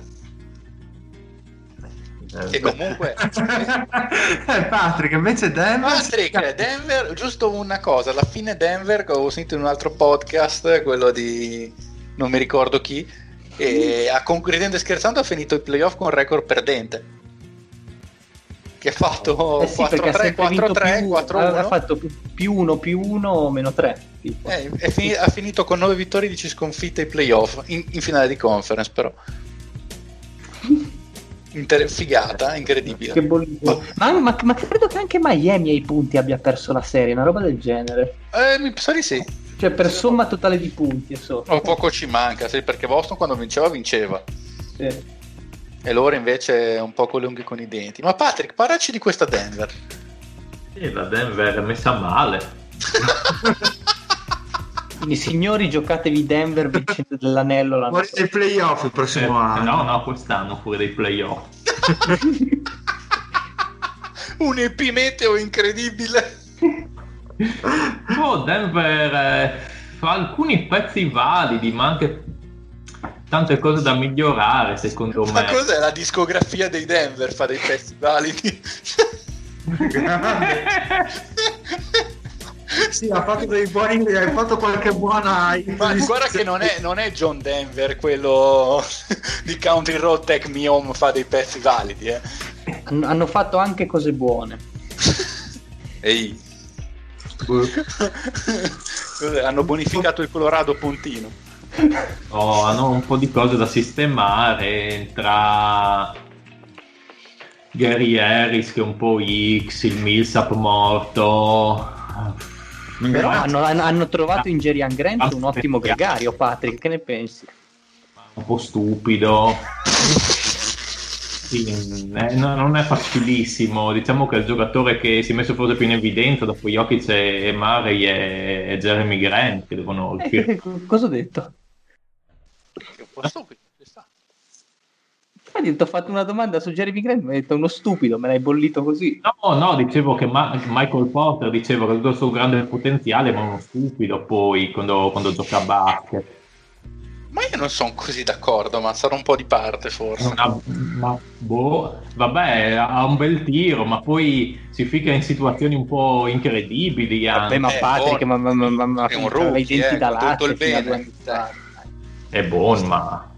che comunque... Eh, Patrick, invece Denver... Patrick, Denver, giusto una cosa, alla fine Denver, che avevo sentito in un altro podcast, quello di non mi ricordo chi, e a con- ridendo e scherzando ha finito i playoff con record perdente. Che ha fatto Eh sì, perché ha 4-3, sempre vinto 4-3, più, 4-1. ha fatto più- più 1 più 1 meno 3. Tipo. Eh, è fini- ha finito con 9 vittorie e 10 sconfitte ai playoff, in, in finale di conference però. Inter- figata, incredibile. Che bollito. Ma, ma- ma credo che anche Miami ai punti abbia perso la serie, una roba del genere. Eh, mi sa di sì. Cioè per somma totale di punti. So. O poco ci manca, sì, perché Boston quando vinceva vinceva. Sì. E loro invece un po' con le unghie con i denti. Ma Patrick, parlaci di questa Denver. Sì, la Denver è messa male. [LAUGHS] Quindi signori giocatevi Denver vincendo dell'anello l'anno Fuori dai playoff il Eh, prossimo anno. no, no, quest'anno fuori dai playoff. [LAUGHS] Un epimeteo incredibile. [LAUGHS] Oh, Denver eh, fa alcuni pezzi validi, ma anche tante cose da migliorare, secondo Ma me. cos'è la discografia dei Denver? Fa dei pezzi validi. [LAUGHS] Sì, ha fatto dei buoni, ha fatto qualche buona... Ma guarda che non è, non è John Denver quello [LAUGHS] di Country Road Tech Me Home fa dei pezzi validi, eh. Hanno, fatto anche cose buone. [LAUGHS] Ehi. [LAUGHS] Hanno bonificato il Colorado puntino. Oh, hanno un po' di cose da sistemare tra Gary Harris che è un po' X, il Millsap morto. Però hanno, hanno- trovato in Gerian Grant un ottimo gregario, Patrick. Che ne pensi? un po' stupido. Sì, eh, no- non è facilissimo. Diciamo che il giocatore che si è messo forse più in evidenza dopo Jokic e Murray è, è Jeremy Grant che devono [LAUGHS] Eh, cosa ho detto? Che un po' stupido, ci sta. Infatti ti ho fatto una domanda su Jeremy Grant, mi hai detto uno stupido, me l'hai bollito così. No, no, dicevo che Ma- Michael Porter diceva che tutto il suo grande potenziale, ma uno stupido poi quando, quando gioca a basket. Ma io non sono così d'accordo, ma sarò un po' di parte forse. Una- ma boh, vabbè, ha un bel tiro, ma poi si fica in situazioni un po' incredibili. Vabbè, ma Eh, Patrick, buono. ma, ma, ma, ma È un rookie, i denti eh, da con tutto latte il a bene. fa. È buono, ma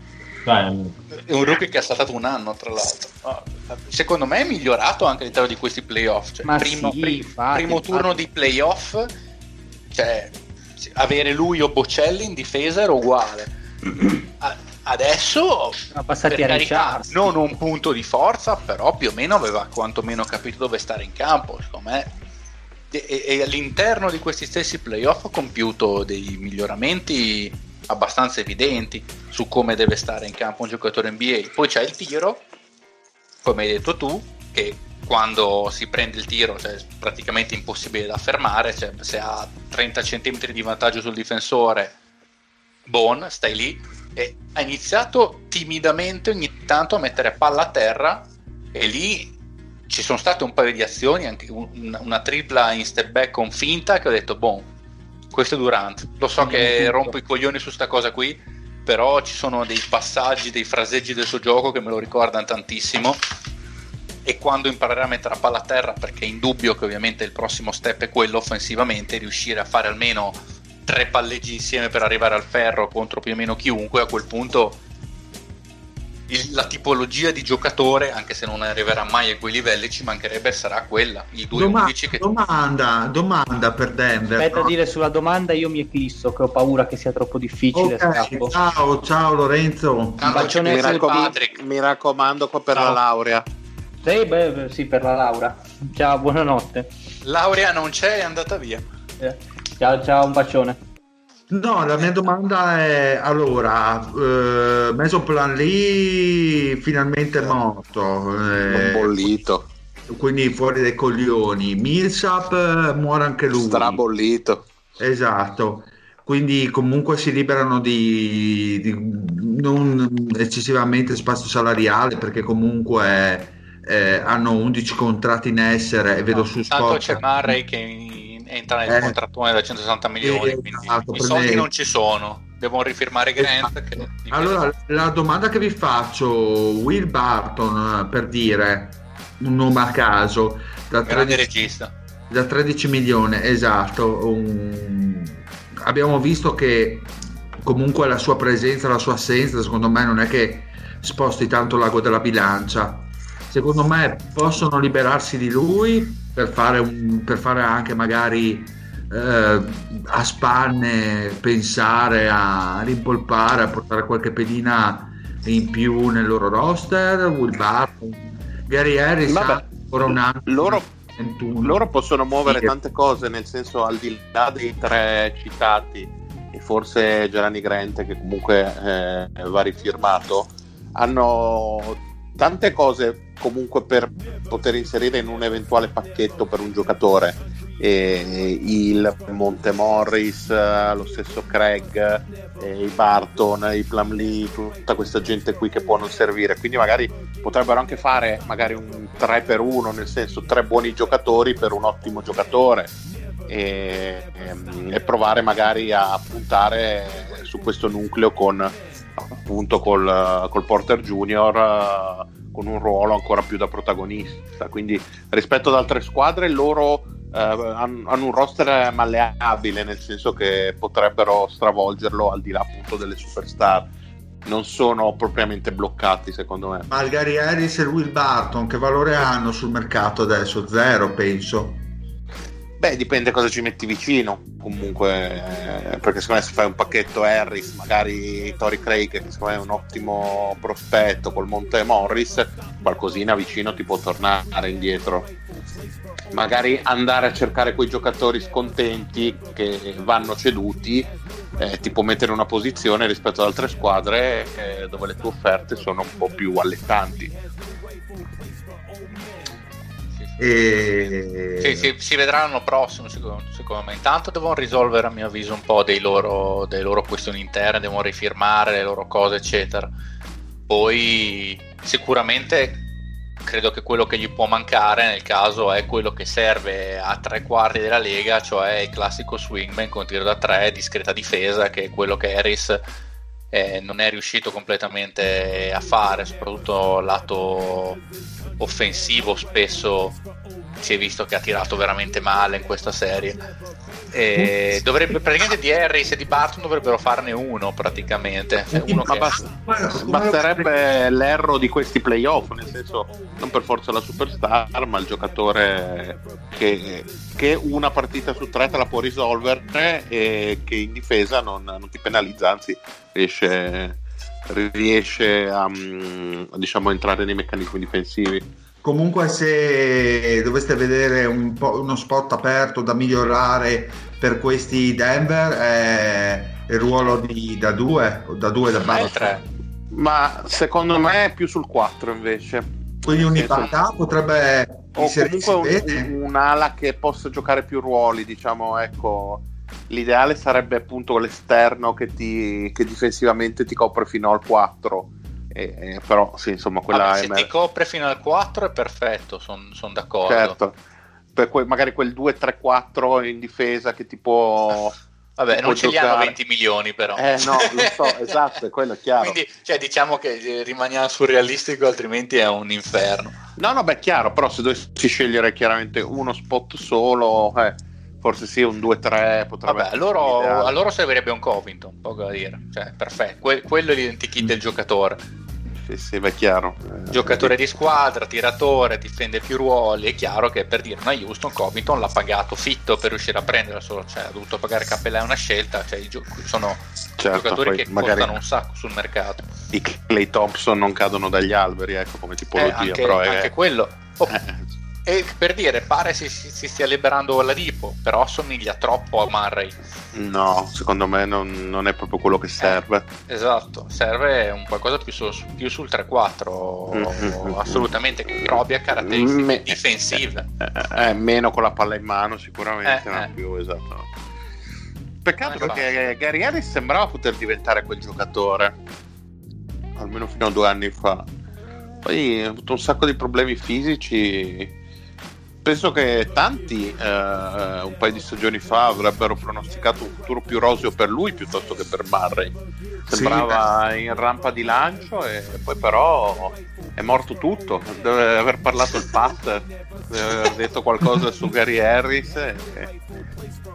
È un rookie che ha saltato un anno, tra l'altro. Ah, Secondo me è migliorato anche all'interno di questi playoff. Cioè, primo, sì, pri- infatti, primo turno di playoff, cioè, avere lui o Bocelli in difesa era uguale. Adesso, Siamo passati per a carità, non un punto di forza, però più o meno aveva quantomeno capito dove stare in campo. Secondo me, e, e- e all'interno di questi stessi playoff ha compiuto dei miglioramenti abbastanza evidenti su come deve stare in campo un giocatore NBA. Poi c'è il tiro, come hai detto tu, che quando si prende il tiro cioè, è praticamente impossibile da fermare, cioè, se ha 30 cm di vantaggio sul difensore, Bon, stai lì, e ha iniziato timidamente ogni tanto a mettere palla a terra e lì ci sono state un paio di azioni, anche un- una, una tripla in step back con finta che ho detto, boh, questo è Durant. Lo so che Tutto. rompo i coglioni su sta cosa qui, però ci sono dei passaggi, dei fraseggi del suo gioco che me lo ricordano tantissimo. E quando imparerà a mettere la palla a terra, perché è indubbio che ovviamente il prossimo step è quello offensivamente, riuscire a fare almeno tre palleggi insieme per arrivare al ferro contro più o meno chiunque, a quel punto il- la tipologia di giocatore, anche se non arriverà mai a quei livelli, ci mancherebbe sarà quella, il 2-11 che domanda, domanda per Denver. Aspetta a no? dire sulla domanda, io mi eclisso che ho paura che sia troppo difficile. Ok, scappo. ciao, ciao Lorenzo. Tanto bacione ci Mi, a raccom- Patrick. mi raccomando qua per Ciao. la laurea. Sì, beh, sì, per la Laura. Ciao, buonanotte. Laurea non c'è, è andata via. Eh, Ciao, ciao, un bacione. No, la mia domanda è allora, eh, Mesoplan lì finalmente è morto, eh, bollito. quindi fuori dai coglioni. Millsap eh, muore anche lui. Strabollito. Esatto. Quindi comunque si liberano di, di non eccessivamente spazio salariale perché comunque eh, hanno 11 contratti in essere e vedo su Tanto Spot c'è Murray che in- entra nel Eh. contrattone da 160 milioni, Sì, quindi esatto, i soldi non ci sono. Devono rifirmare Grant. Che dipende- Allora, la domanda che vi faccio, Will Barton, eh, per dire un nome a caso, da grande 13, regista. da 13 milioni, esatto. un- Abbiamo visto che comunque la sua presenza, la sua assenza, secondo me non è che sposti tanto l'ago della bilancia. Secondo me possono liberarsi di lui per fare, un- per fare anche magari eh, a spanne pensare a rimpolpare, a portare qualche pedina in più nel loro roster. Will Barton, Gary Harris Vabbè, ancora un anno. loro- 21. Loro possono muovere Sì. tante cose, nel senso al di là dei tre citati e forse Gerani Grant che comunque eh, va rifirmato, hanno tante cose comunque per poter inserire in un eventuale pacchetto per un giocatore. E il Monte Morris, eh, lo stesso Craig, eh, i Barton, i Plumlee, tutta questa gente qui che può non servire. Quindi magari potrebbero anche fare magari un 3 per 1, nel senso tre buoni giocatori per un ottimo giocatore e, ehm, e provare magari a puntare su questo nucleo con appunto col, col Porter Junior eh, con un ruolo ancora più da protagonista. Quindi rispetto ad altre squadre loro eh, hanno, un roster malleabile, nel senso che potrebbero stravolgerlo al di là appunto delle superstar. Non sono propriamente bloccati, secondo me. Ma il Gary Harris e il Will Barton che valore hanno sul mercato adesso? Zero, penso. Beh, dipende cosa ci metti vicino. Comunque, eh, perché secondo me se fai un pacchetto Harris, magari Tori Craig, che secondo me è un ottimo prospetto col Monte Morris, qualcosina vicino ti può tornare indietro. Magari andare a cercare quei giocatori scontenti che vanno ceduti, eh, ti può mettere in una posizione rispetto ad altre squadre eh, dove le tue offerte sono un po' più allettanti. E... Sì, sì, si vedrà l'anno prossimo secondo, secondo me. Intanto devono risolvere a mio avviso un po' dei loro, delle loro questioni interne, devono rifirmare le loro cose, eccetera. Poi sicuramente credo che quello che gli può mancare nel caso è quello che serve a tre quarti della lega, cioè il classico swingman con tiro da tre, discreta difesa, che è quello che Harris eh, non è riuscito completamente a fare, soprattutto lato offensivo spesso si è visto che ha tirato veramente male in questa serie. E dovrebbe praticamente di Harris e di Barton dovrebbero farne uno praticamente. Uno che- basterebbe l'erro di questi playoff, nel senso non per forza la superstar, ma il giocatore che, che una partita su tre te la può risolvere e che in difesa non, non ti penalizza, anzi riesce, riesce a mm, diciamo, entrare nei meccanismi difensivi. Comunque, se doveste vedere un po' uno spot aperto da migliorare per questi Denver, è il ruolo di da 2 o da 2 da barra tre. Ma secondo me è più sul 4 invece. Quindi un Sì, Ibaka potrebbe o comunque un- un'ala che possa giocare più ruoli, diciamo, ecco. L'ideale sarebbe appunto l'esterno che, ti, che difensivamente ti copre fino al 4. E- però sì, insomma, quella Vabbè, se mer- ti copre fino al 4 è perfetto sono d'accordo certo. Per que- magari quel 2-3-4 in difesa che ti può. [LAUGHS] vabbè non ce li hanno giocare. 20 milioni però Eh no, lo so, [LAUGHS] esatto, è quello è chiaro. quindi cioè, diciamo che eh, rimaniamo surrealistico altrimenti è un inferno No, no, beh, chiaro, però se dovessi scegliere chiaramente uno spot solo, eh, forse sì, un 2-3 potrebbe Vabbè, loro, a loro servirebbe un Covington, poco da dire. Cioè, perfetto. Que- quello è l'identikit del giocatore. Difensiva, è chiaro. Eh, Giocatore di squadra, tiratore, difende più ruoli. È chiaro che per dire una Houston, Covington l'ha pagato fitto per riuscire a prenderla solo, cioè ha dovuto pagare Capella, è una scelta. Cioè, gio- sono certo, giocatori che costano un sacco sul mercato. I Clay Thompson non cadono dagli alberi, ecco come tipologia. Eh, anche, però è... anche quello. Oh, eh. E per dire, pare si, si, si stia liberando la Dipo, però assomiglia troppo a Murray. No, secondo me non, non è proprio quello che serve. Eh, esatto, serve un qualcosa più, su, più sul 3-4, mm-hmm. assolutamente, però abbia caratteristiche Me- difensive. Eh, eh, meno con la palla in mano sicuramente, eh, più esatto. Peccato perché Gary Harris sembrava poter diventare quel giocatore, almeno fino a due anni fa. Poi ha avuto un sacco di problemi fisici penso che tanti eh, un paio di stagioni fa avrebbero pronosticato un futuro più roseo per lui piuttosto che per Murray. Sembrava sì, in rampa di lancio e poi però è morto tutto. Deve aver parlato il Pat, deve aver detto qualcosa su Gary Harris. E...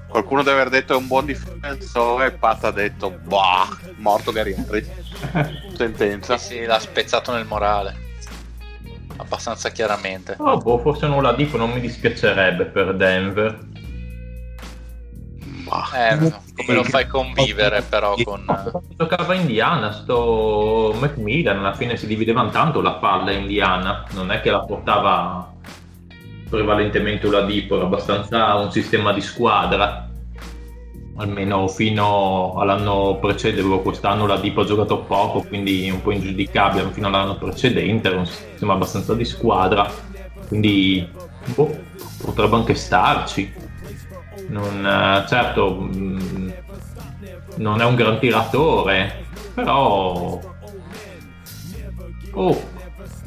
Qualcuno deve aver detto è un buon difensore e Pat ha detto bah, morto Gary Harris. [LAUGHS] Sentenza. Sì, sì, l'ha spezzato nel morale abbastanza chiaramente. Oh, boh, forse non la dico, non mi dispiacerebbe per Denver. Eh, come lo fai convivere però con... Giocava Indiana, sto Macmillan, alla fine si dividevano tanto la palla Indiana, non è che la portava prevalentemente una Dipo, era abbastanza un sistema di squadra almeno fino all'anno precedente, quest'anno la Dipo ha giocato poco, quindi un po' ingiudicabile, fino all'anno precedente era un sistema abbastanza di squadra, quindi boh, potrebbe anche starci. Non, eh, certo, mm, non è un gran tiratore, però oh,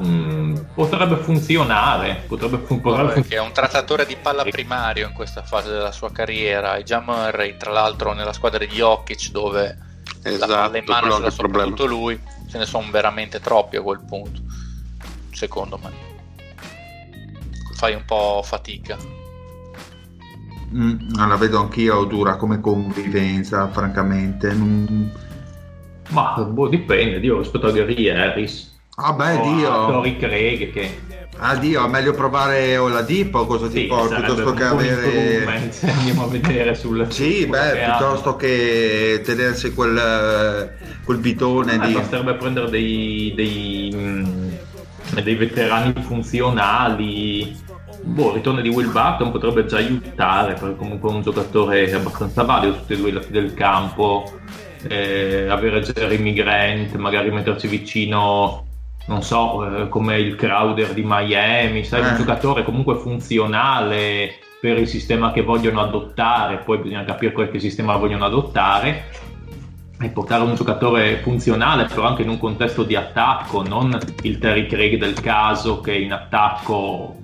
Mm, potrebbe funzionare. Potrebbe, fun- potrebbe fun- è un trattatore di palla primario in questa fase della sua carriera. E già Murray, tra l'altro, nella squadra di Jokic, dove esatto, la palla in mano ce l'ha soprattutto lui, ce ne sono veramente troppi a quel punto. Secondo me, fai un po' fatica. Mm, la vedo anch'io dura come convivenza, francamente. Non... Ma boh, dipende, io rispetto a Gary Harris Ah beh, Dio. Tori Craig che... Ah Dio, è meglio provare Oladipo cosa ti sì, porta piuttosto che avere... [LAUGHS] Andiamo a vedere sul... Sì, beh, piuttosto che tenersi quel, quel bitone eh, di... Basterebbe prendere dei, dei, mm, dei veterani funzionali... Boh, il ritorno di Will Barton potrebbe già aiutare perché comunque è un giocatore abbastanza valido su tutti e due i lati del campo. Eh, avere Jeremy Grant, magari metterci vicino non so, eh, come il Crowder di Miami, sai, eh. un giocatore comunque funzionale per il sistema che vogliono adottare, poi bisogna capire qualche sistema vogliono adottare e portare un giocatore funzionale però anche in un contesto di attacco, non il Terry Craig del caso che in attacco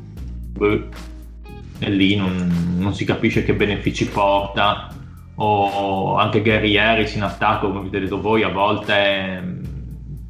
e lì non, non si capisce che benefici porta o anche Gary Harris in attacco come avete detto voi a volte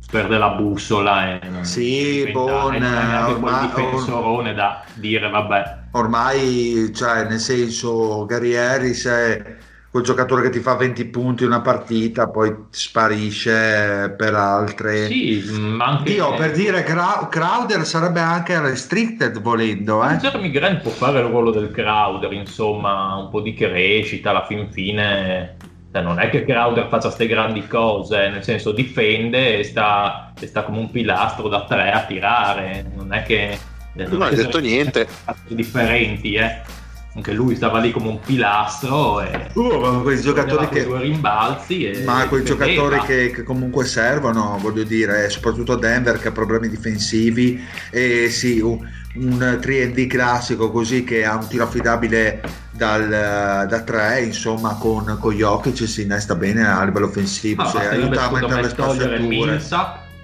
perde la bussola e sì, bon, ormai, difensorone da dire vabbè. ormai cioè nel senso Gary Harris è quel giocatore che ti fa 20 punti una partita poi sparisce per altre. Sì ma anche io per dire Crowder sarebbe anche restricted volendo eh? Jeremy Grant può fare il ruolo del Crowder insomma un po' di crescita alla fin fine cioè, non è che Crowder faccia queste grandi cose, nel senso difende e sta, e sta come un pilastro da tre a tirare, non è che... Non hai detto niente. Differenti, eh. Anche lui stava lì come un pilastro e uh, quei giocatori che due rimbalzi e ma quei giocatori che, che, comunque servono voglio dire soprattutto Denver che ha problemi difensivi e sì un, un 3D classico così che ha un tiro affidabile dal, da 3 insomma con, con Jokic si innesta bene a livello offensivo ah, cioè, aiuta a mettere le spaziature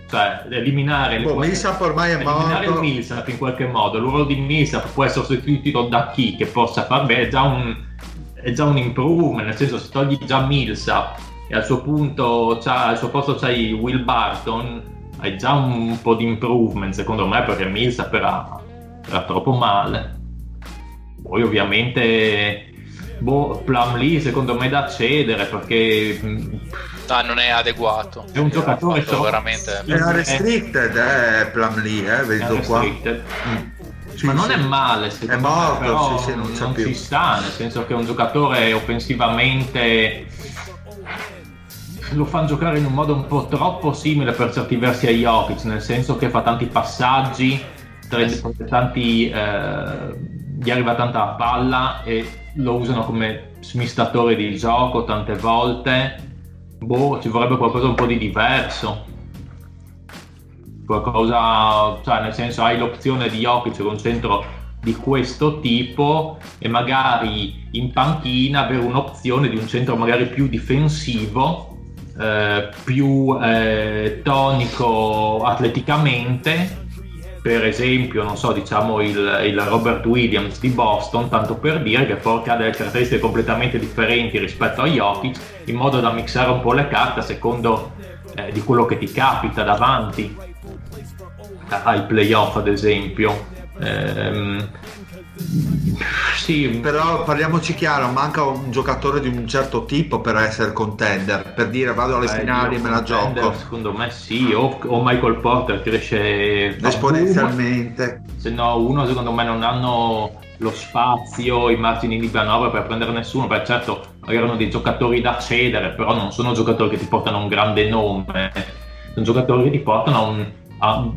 cioè eliminare, boh, il, Millsap ormai è eliminare morto. il Millsap in qualche modo il ruolo di Millsap può essere sostituito da chi che possa far bene è già un, è già un improvement nel senso se togli già Millsap e al suo punto al suo posto c'hai Will Barton hai già un po' di improvement secondo me perché Millsap era era troppo male. Poi ovviamente boh, Plum lì secondo me da cedere perché No, non è adeguato. È un giocatore solo- veramente. Era restricted, eh, Plumlee, eh, vedo qua. Mm. Sì, Ma non sì. è male, secondo È morto, me, però sì, sì, non c'è non più. ci sta, nel senso che è un giocatore offensivamente lo fanno giocare in un modo un po' troppo simile per certi versi a Jokic, nel senso che fa tanti passaggi, tre- tanti, eh, gli arriva tanta palla e lo usano come smistatore di gioco tante volte. Boh, ci vorrebbe qualcosa un po' di diverso qualcosa, cioè nel senso hai l'opzione di Jokic con un centro di questo tipo e magari in panchina avere un'opzione di un centro magari più difensivo, eh, più eh, tonico atleticamente, per esempio, non so, diciamo il, il Robert Williams di Boston, tanto per dire che porca ha delle caratteristiche completamente differenti rispetto a Jokic, in modo da mixare un po' le carte a secondo eh, di quello che ti capita davanti ai playoff ad esempio. Ehm, sì. Però parliamoci chiaro, manca un giocatore di un certo tipo per essere contender, per dire vado alle eh, finali e me la gioco. secondo me sì o, o Michael Porter cresce esponenzialmente. se no uno secondo me non hanno lo spazio i margini di manovra per prendere nessuno perché certo erano dei giocatori da cedere però non sono giocatori che ti portano un grande nome. Sono giocatori che ti portano a un, a,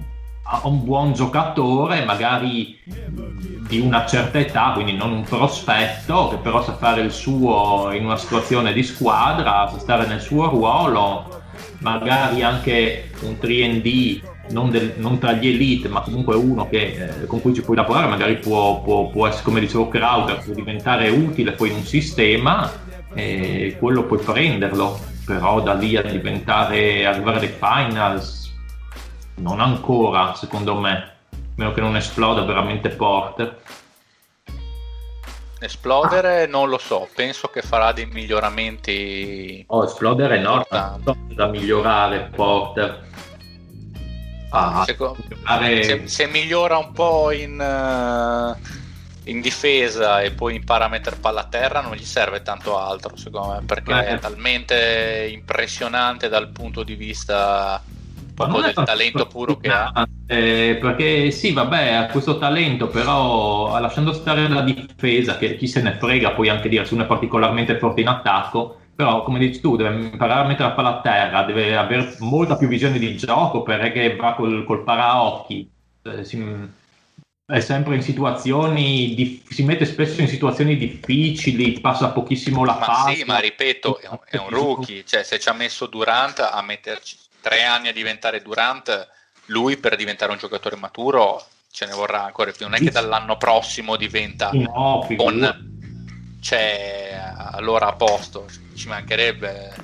un buon giocatore magari di una certa età quindi non un prospetto che però sa fare il suo in una situazione di squadra sa stare nel suo ruolo magari anche un 3D non, del- non tra gli elite, ma comunque uno che, eh, con cui ci puoi lavorare, magari può, può- può essere, come dicevo Crowder, può diventare utile poi in un sistema e quello puoi prenderlo, però da lì a diventare, arrivare ai finals, non ancora, secondo me, a meno che non esploda veramente Porter. Esplodere non lo so, penso che farà dei miglioramenti. Oh, esplodere Importante. da migliorare Porter. Ah, Seco- migliorare- se, se migliora un po' in, eh, in difesa e poi impara a mettere palla a terra, non gli serve tanto altro, secondo me, perché Eh. è talmente impressionante dal punto di vista Ma proprio del talento puro che ha. Eh, perché sì, vabbè, ha questo talento, però lasciando stare la difesa, che chi se ne frega, puoi anche dire se uno è particolarmente forte in attacco, però come dici tu, deve imparare a mettere la palla a terra, deve avere molta più visione di gioco perché va col, col paraocchi. Eh, si- è sempre in situazioni, dif- si mette spesso in situazioni difficili, passa pochissimo la Ma palla. sì, ma ripeto, è un, è un rookie, cioè se ci ha messo Durant a metterci tre anni a diventare Durant, lui per diventare un giocatore maturo ce ne vorrà ancora più, non è che dall'anno prossimo diventa No, con cioè allora a posto, ci mancherebbe.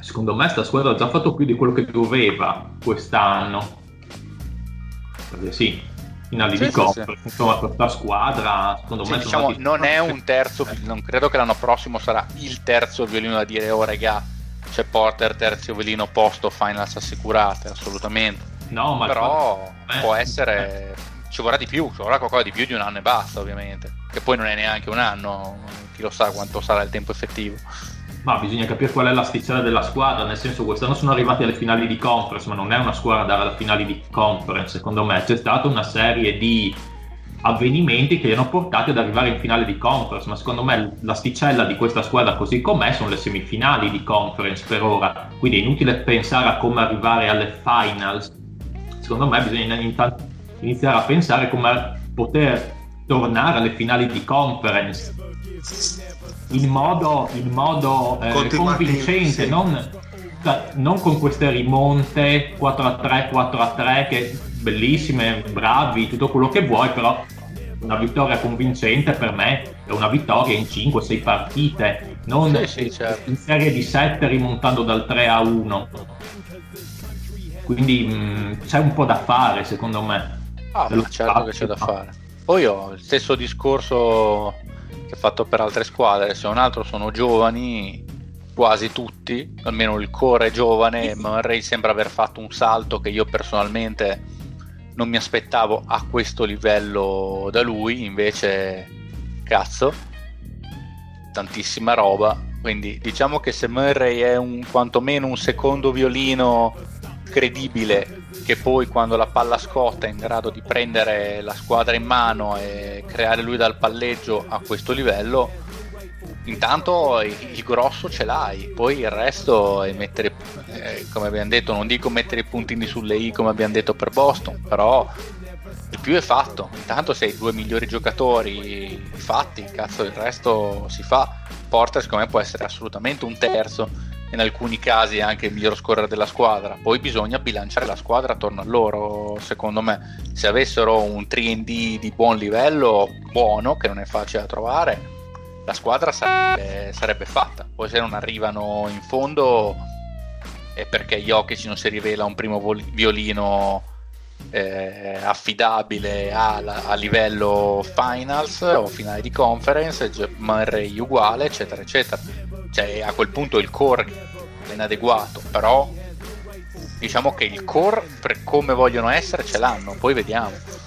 Secondo me sta squadra ha già fatto più di quello che doveva quest'anno. Perché sì, finali Sì, di sì, Coppa, insomma questa squadra, secondo Sì, me... diciamo, non è un terzo, non credo che l'anno prossimo sarà il terzo violino da dire, oh regà, c'è Porter terzo violino posto, finals assicurate, assolutamente. No, ma Però eh, può essere, ci vorrà di più, ci vorrà qualcosa di più di un anno e basta ovviamente, che poi non è neanche un anno, chi lo sa quanto sarà il tempo effettivo. Ma bisogna capire qual è l'asticella della squadra, nel senso quest'anno sono arrivati alle finali di conference, ma non è una squadra da alle finali di conference, secondo me c'è stata una serie di avvenimenti che li hanno portati ad arrivare in finale di conference, ma secondo me l'asticella di questa squadra così com'è sono le semifinali di conference per ora, quindi è inutile pensare a come arrivare alle finals, secondo me bisogna intanto iniziare a pensare come poter tornare alle finali di conference. In modo, in modo eh, convincente, sì. non, cioè, non con queste rimonte 4 a 3, 4 a 3 che bellissime, bravi, tutto quello che vuoi, però una vittoria convincente per me è una vittoria in 5-6 partite, non Sì, sì, certo. in serie di 7 rimontando dal 3 a 1. Quindi mh, c'è un po' da fare secondo me. Ah, ma certo che c'è da fare. Poi ho il stesso discorso che ho fatto per altre squadre, se non altro sono giovani, quasi tutti, almeno il core è giovane, ma Murray sembra aver fatto un salto che io personalmente non mi aspettavo a questo livello da lui, invece cazzo, tantissima roba. Quindi diciamo che se Murray è un, quantomeno un secondo violino credibile che poi quando la palla scotta è in grado di prendere la squadra in mano e creare lui dal palleggio a questo livello, intanto il grosso ce l'hai, poi il resto è mettere, eh, come abbiamo detto, non dico mettere i puntini sulle i come abbiamo detto per Boston, però il più è fatto. Intanto se hai due migliori giocatori fatti, cazzo, il resto si fa. Porter secondo me può essere assolutamente un terzo in alcuni casi anche il miglior scorrere della squadra. Poi bisogna bilanciare la squadra attorno a loro, secondo me. Se avessero un 3D di buon livello, buono, che non è facile da trovare, la squadra sarebbe, sarebbe fatta. Poi se non arrivano in fondo è perché Jokic non si rivela un primo violino eh, affidabile a, a, livello finals o finale di conference, Murray uguale, eccetera, eccetera. Cioè, a quel punto il core è inadeguato, però diciamo che il core per come vogliono essere ce l'hanno, poi vediamo.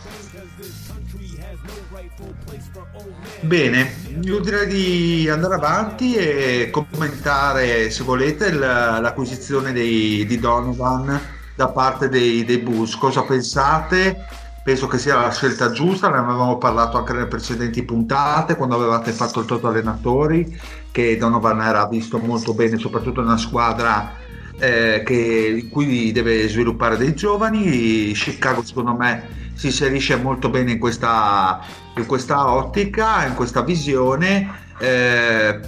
Bene, io direi di andare avanti e commentare, se volete, l'acquisizione dei, di Donovan da parte dei, dei Bulls. Cosa pensate? Penso che sia la scelta giusta, ne avevamo parlato anche nelle precedenti puntate quando avevate fatto il toto allenatori, che Donovan era visto molto bene, soprattutto in una squadra eh, che, in cui deve sviluppare dei giovani. Chicago secondo me si inserisce molto bene in questa, in questa ottica, in questa visione. Eh,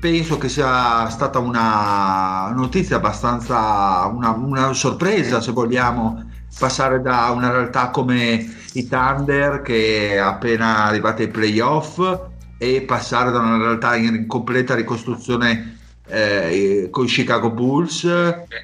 penso che sia stata una notizia abbastanza una, una, sorpresa se vogliamo passare da una realtà come i Thunder che è appena arrivata ai playoff e passare da una realtà in completa ricostruzione eh, con i Chicago Bulls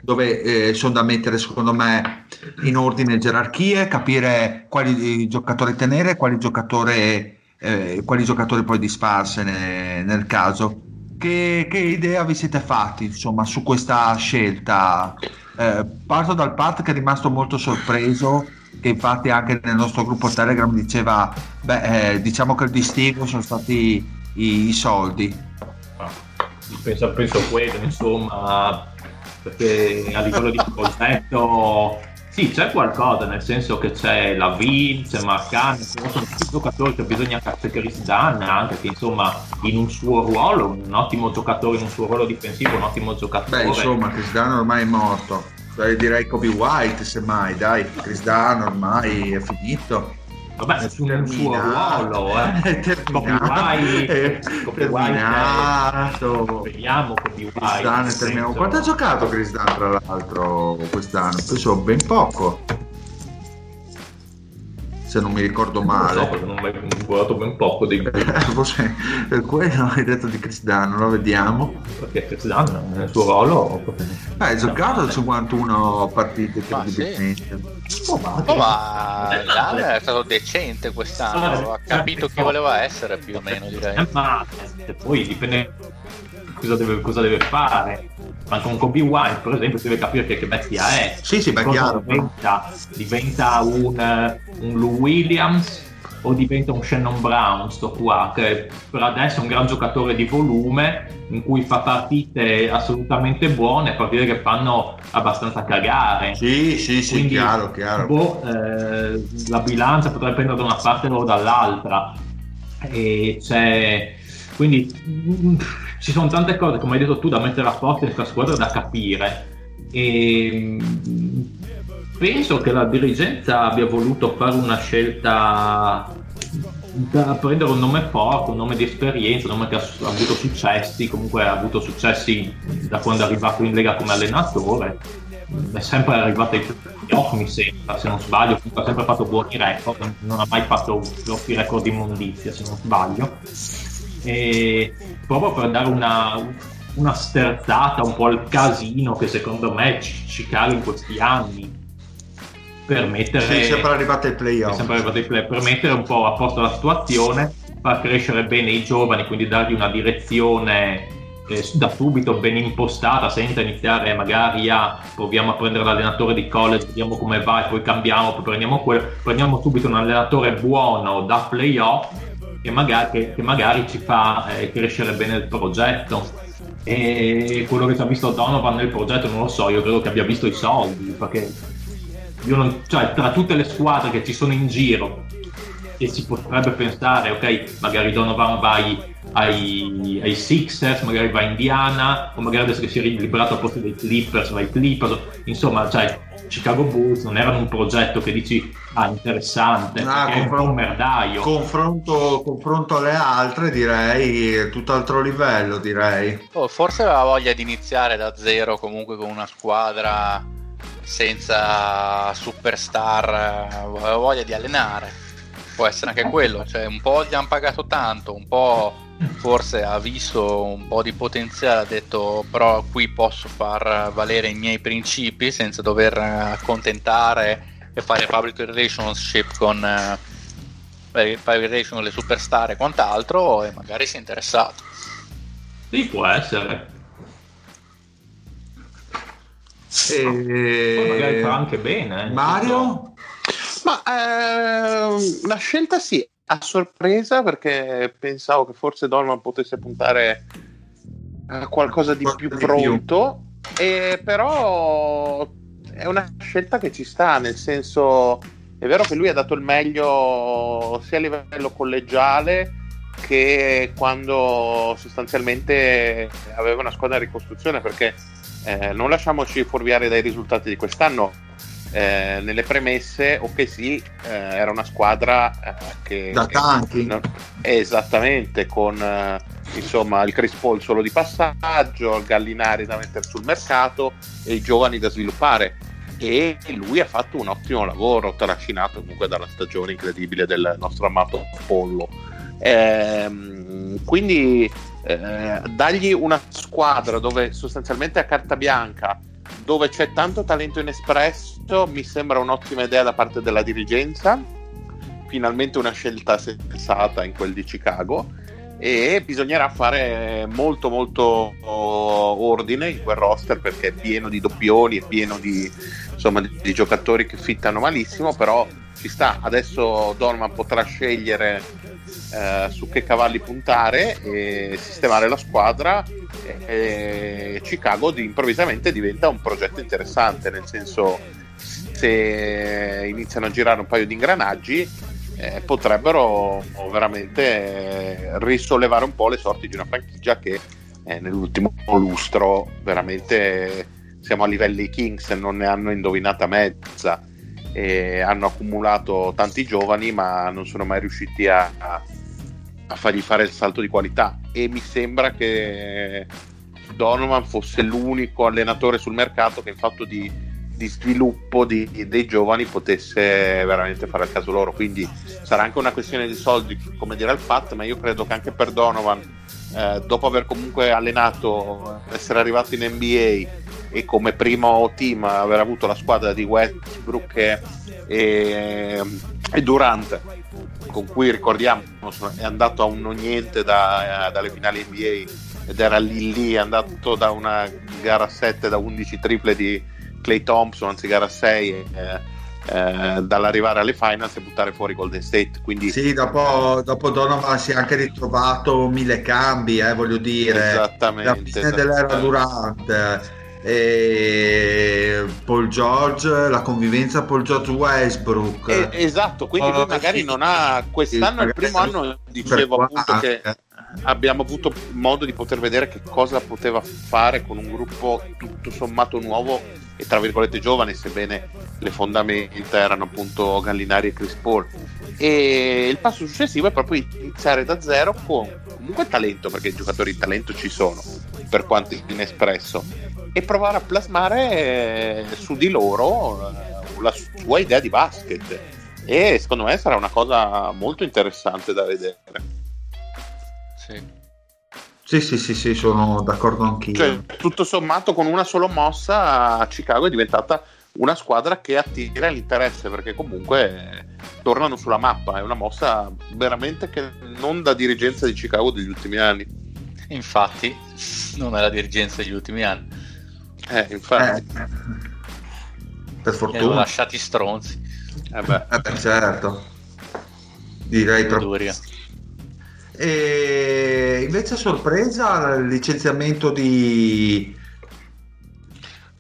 dove eh, sono da mettere secondo me in ordine gerarchie capire quali giocatori tenere quali giocatori, eh, quali giocatori poi disfarsene nel caso che, che, idea vi siete fatti insomma, su questa scelta? Eh, parto dal Pat che è rimasto molto sorpreso, che infatti anche nel nostro gruppo Telegram diceva, beh, eh, diciamo che il distinguo sono stati i, i soldi. Penso, penso quello, insomma, perché a livello di progetto sì, c'è qualcosa, nel senso che c'è la Vin, c'è Marcani, sono tutti giocatori che bisogna Dunn anche che insomma in un suo ruolo, un ottimo giocatore in un suo ruolo difensivo, un ottimo giocatore. Beh, insomma, Chris Dunn ormai è morto. Direi Kobe White, semmai, dai, Chris Dunn ormai è finito. Vabbè, nel suo ruolo, eh. [LAUGHS] Copyright, terminato. Vediamo copyright. Quanto ha giocato Chris Dunn tra l'altro quest'anno? Penso ben poco se non mi ricordo male. Non so, perché non ho mai guardato ben poco di Forse per quello [LAUGHS] hai detto di Chris Dunn, lo vediamo. Perché Chris Dunn nel suo ruolo... Beh, hai giocato 51 partite credibilmente. Sì. Oh, ma, oh, ma Dunn è stato decente quest'anno, ha capito chi voleva essere più o meno direi. Eh, ma poi dipende cosa deve, cosa deve fare. Ma con Kobe White per esempio si deve capire che, che bestia è. Sì sì beh, chiaro. diventa, diventa un, un Lou Williams o diventa un Shannon Brown sto qua che per adesso è un gran giocatore di volume in cui fa partite assolutamente buone partite che fanno abbastanza cagare. Sì sì sì Quindi, chiaro chiaro. boh, eh, la bilancia potrebbe prendere da una parte o dall'altra. E c'è quindi mh, ci sono tante cose, come hai detto tu, da mettere a posto in questa squadra da capire. E mh, penso che la dirigenza abbia voluto fare una scelta da prendere un nome forte, un nome di esperienza, un nome che ha, avuto successi, comunque ha avuto successi da quando è arrivato in Lega come allenatore è sempre arrivato ai playoff mi sembra se non sbaglio ha sempre fatto buoni record non ha mai fatto troppi record di immondizia se non sbaglio e proprio per dare una, una sterzata un po' al casino che secondo me ci, ci cala in questi anni. Per mettere sì, sempre arrivato ai playoff. sempre arrivato ai play, per mettere un po' a posto la situazione far crescere bene i giovani quindi dargli una direzione eh, da subito ben impostata senza iniziare magari a proviamo a prendere l'allenatore di college vediamo come va e poi cambiamo poi prendiamo quello. Prendiamo subito un allenatore buono da playoff che magari, che, che magari ci fa eh, crescere bene il progetto. e quello che ci ha visto Donovan nel progetto non lo so, io credo che abbia visto i soldi, perché non, cioè, tra tutte le squadre che ci sono in giro e si potrebbe pensare, ok, magari Donovan vai ai, ai Sixers, magari va a Indiana, o magari adesso che si è liberato a posto dei Clippers, vai ai Clippers, insomma, cioè, Chicago Bulls non erano un progetto che dici ah interessante ah, confronto, è un merdaio confronto, confronto alle altre direi tutt'altro livello direi. Oh, forse aveva voglia di iniziare da zero comunque con una squadra senza superstar aveva voglia di allenare. Può essere anche quello cioè un po' gli hanno pagato tanto un po' forse ha visto un po' di potenziale, ha detto però qui posso far valere i miei principi senza dover accontentare e fare public relationship con uh, public relation con le superstar e quant'altro e magari si è interessato. Sì, può essere. E... magari fa anche bene. Eh, Mario? Ma eh, una scelta sì, a sorpresa perché pensavo che forse Dolman potesse puntare a qualcosa di più. pronto, e però è una scelta che ci sta, nel senso è vero che lui ha dato il meglio sia a livello collegiale che quando sostanzialmente aveva una squadra in ricostruzione perché eh, non lasciamoci fuorviare dai risultati di quest'anno eh, nelle premesse, ok sì, eh, era una squadra eh, che... Da tanti. No, esattamente, con eh, insomma il Chris Paul solo di passaggio, il Gallinari da mettere sul mercato e i giovani da sviluppare. E lui ha fatto un ottimo lavoro, trascinato comunque dalla stagione incredibile del nostro amato Pollo. Ehm, quindi eh, dargli una squadra dove sostanzialmente a carta bianca dove c'è tanto talento inespresso, mi sembra un'ottima idea da parte della dirigenza. Finalmente una scelta sensata in quel di Chicago e bisognerà fare molto molto ordine in quel roster perché è pieno di doppioni, è pieno di, insomma, di, giocatori che fittano malissimo, però ci sta. Adesso Dolman potrà scegliere eh, su che cavalli puntare e sistemare la squadra e Chicago improvvisamente diventa un progetto interessante nel senso se iniziano a girare un paio di ingranaggi eh, potrebbero veramente risollevare un po' le sorti di una franchigia che eh, nell'ultimo lustro veramente siamo a livelli Kings non ne hanno indovinata mezza e hanno accumulato tanti giovani ma non sono mai riusciti a, a a fargli fare il salto di qualità. E mi sembra che Donovan fosse l'unico allenatore sul mercato che in fatto di, di sviluppo di, dei giovani potesse veramente fare il caso loro. Quindi sarà anche una questione di soldi come dirà il Pat ma io credo che anche per Donovan eh, dopo aver comunque allenato essere arrivato in NBA e come primo team aver avuto la squadra di Westbrook e, e, e Durant con cui ricordiamo è andato a un niente da, dalle finali NBA ed era lì lì è andato da una gara 7 da 11 triple di Clay Thompson anzi gara 6 eh, eh, dall'arrivare alle finals e buttare fuori Golden State quindi sì dopo, dopo Donovan si è anche ritrovato mille cambi eh, voglio dire. Esattamente la fine dell'era Durant e Paul George, la convivenza Paul George Westbrook. Eh, esatto, quindi oh, magari sì, non ha quest'anno il primo anno dicevo appunto che abbiamo avuto modo di poter vedere che cosa poteva fare con un gruppo tutto sommato nuovo e tra virgolette giovane, sebbene le fondamenta erano appunto Gallinari e Chris Paul. E il passo successivo è proprio iniziare da zero con comunque talento, perché i giocatori di talento ci sono, per quanto inespresso e provare a plasmare eh, su di loro eh, la sua idea di basket e secondo me sarà una cosa molto interessante da vedere sì sì, sì, sì, sì, sono d'accordo anch'io. Cioè, tutto sommato, con una sola mossa, Chicago è diventata una squadra che attira l'interesse perché comunque tornano sulla mappa. È una mossa veramente che non da dirigenza di Chicago degli ultimi anni. Infatti, non è la dirigenza degli ultimi anni. Eh, infatti. Eh, per fortuna. lasciati stronzi. Eh beh. Eh beh certo. Direi proprio. E invece sorpresa il licenziamento di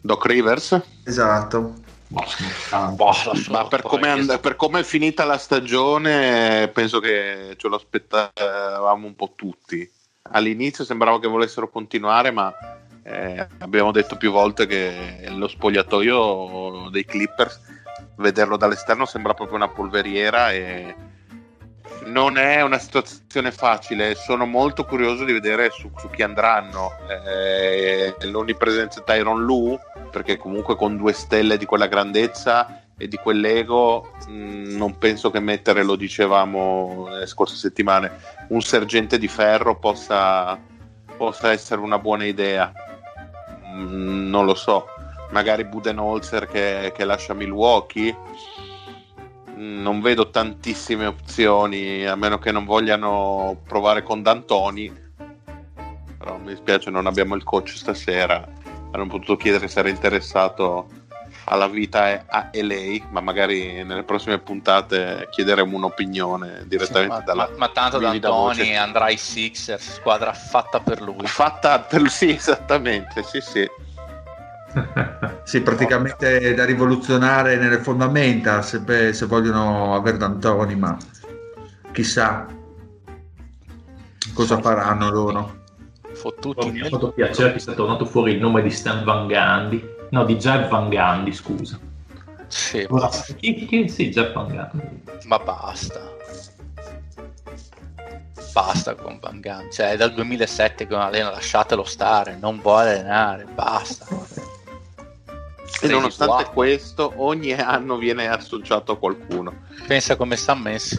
Doc Rivers? Esatto. Boh, ma per come, and- per come, è finita la stagione, penso che ce lo aspettavamo un po' tutti. All'inizio sembrava che volessero continuare, ma eh, abbiamo detto più volte che lo spogliatoio dei Clippers, vederlo dall'esterno sembra proprio una polveriera e non è una situazione facile. Sono molto curioso di vedere su, su chi andranno. Eh, l'onnipresenza Tyron Lu, perché comunque con due stelle di quella grandezza e di quell'ego, mh, mm, non penso che mettere, lo dicevamo nelle scorse settimane, un sergente di ferro possa, possa essere una buona idea. Mm, non lo so. Magari Budenholzer che, che lascia Milwaukee. Non vedo tantissime opzioni a meno che non vogliano provare con D'Antoni. Però mi dispiace non abbiamo il coach stasera. Hanno potuto chiedere se era interessato alla vita a LA ma magari nelle prossime puntate chiederemo un'opinione direttamente sì, ma, dalla ma, ma tanto D'Antoni andrà ai Sixers squadra fatta per lui. Fatta per lui [LAUGHS] sì esattamente sì sì. [LAUGHS] Sì, praticamente da rivoluzionare nelle fondamenta se, se vogliono avere D'Antoni, ma chissà cosa faranno loro. Fottuti. Mi ha fatto piacere che sia tornato fuori il nome di Stan Van Gandhi, no, di Jeff Van Gandhi, scusa. Sì, Ora, chi, chi, sì, Jeff Van Gandhi. Ma basta. Basta con Van Gandhi, cioè è dal 2007 che non allena, lasciatelo stare, non vuole allenare, basta. E nonostante questo, ogni anno viene associato a qualcuno. Pensa come sta messi.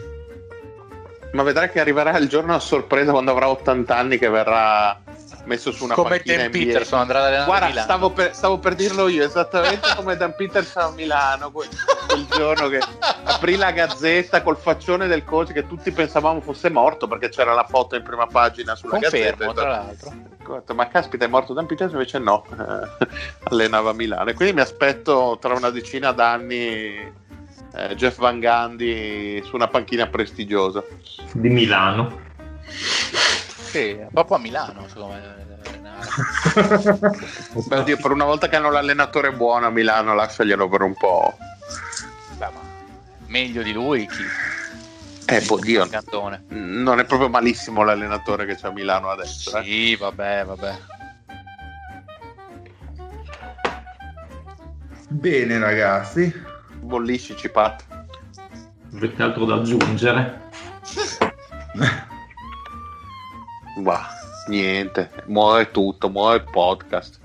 Ma vedrai che arriverà il giorno a sorpresa quando avrà 80 anni che verrà messo su una come Dan Peterson andrà ad allenare Guarda, stavo per, stavo per, dirlo io, esattamente come Dan Peterson a Milano, quel, quel giorno che aprì la gazzetta col faccione del coach che tutti pensavamo fosse morto perché c'era la foto in prima pagina sulla Confermo, gazzetta. tra l'altro. Ma caspita, è morto Dan Peterson, invece no, eh, [LAUGHS] allenava a Milano. E quindi mi aspetto tra una decina d'anni eh, Jeff Van Gandhi su una panchina prestigiosa. Di Milano. Sì, proprio a Milano, secondo me. Beh, oddio, per una volta che hanno l'allenatore buono a Milano, lasciaglielo per un po'. Beh, ma meglio di lui chi? Eh, boh, Dio, non è proprio malissimo l'allenatore che c'è a Milano adesso. Sì, eh. vabbè, vabbè. Bene, ragazzi. Bolliscici, Pat. Avete altro da aggiungere? [LAUGHS] Bah, niente, muore tutto, muore il podcast.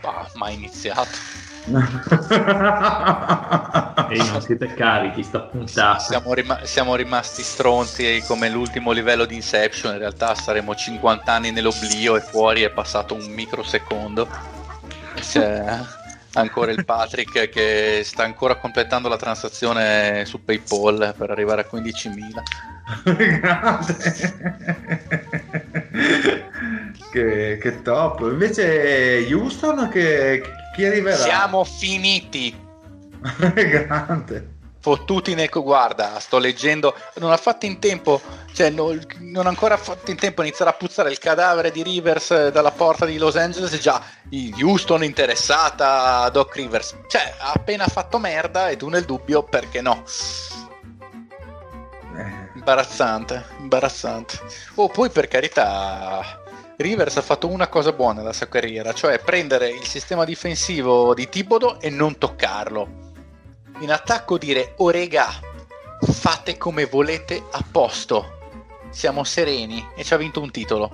Bah, mai iniziato. [LAUGHS] Ehi, non siete carichi, sta puntata. Siamo, rim- siamo, rimasti stronzi come l'ultimo livello di Inception. In realtà saremo 50 anni nell'oblio e fuori è passato un microsecondo. C'è ancora il Patrick che sta ancora completando la transazione su PayPal per arrivare a 15.000. che, che, top. Invece Houston che, chi arriverà? Siamo finiti. [LAUGHS] Grande. Fottuti nel guarda, sto leggendo, non ha fatto in tempo, cioè non, non ha ancora fatto in tempo a iniziare a puzzare il cadavere di Rivers dalla porta di Los Angeles, già Houston interessata a Doc Rivers. Cioè, ha appena fatto merda e tu nel dubbio perché no? Imbarazzante, imbarazzante. Oh, poi per carità, Rivers ha fatto una cosa buona nella sua carriera, cioè prendere il sistema difensivo di Tibodo e non toccarlo. In attacco dire, oh regà, fate come volete a posto. Siamo sereni e ci ha vinto un titolo.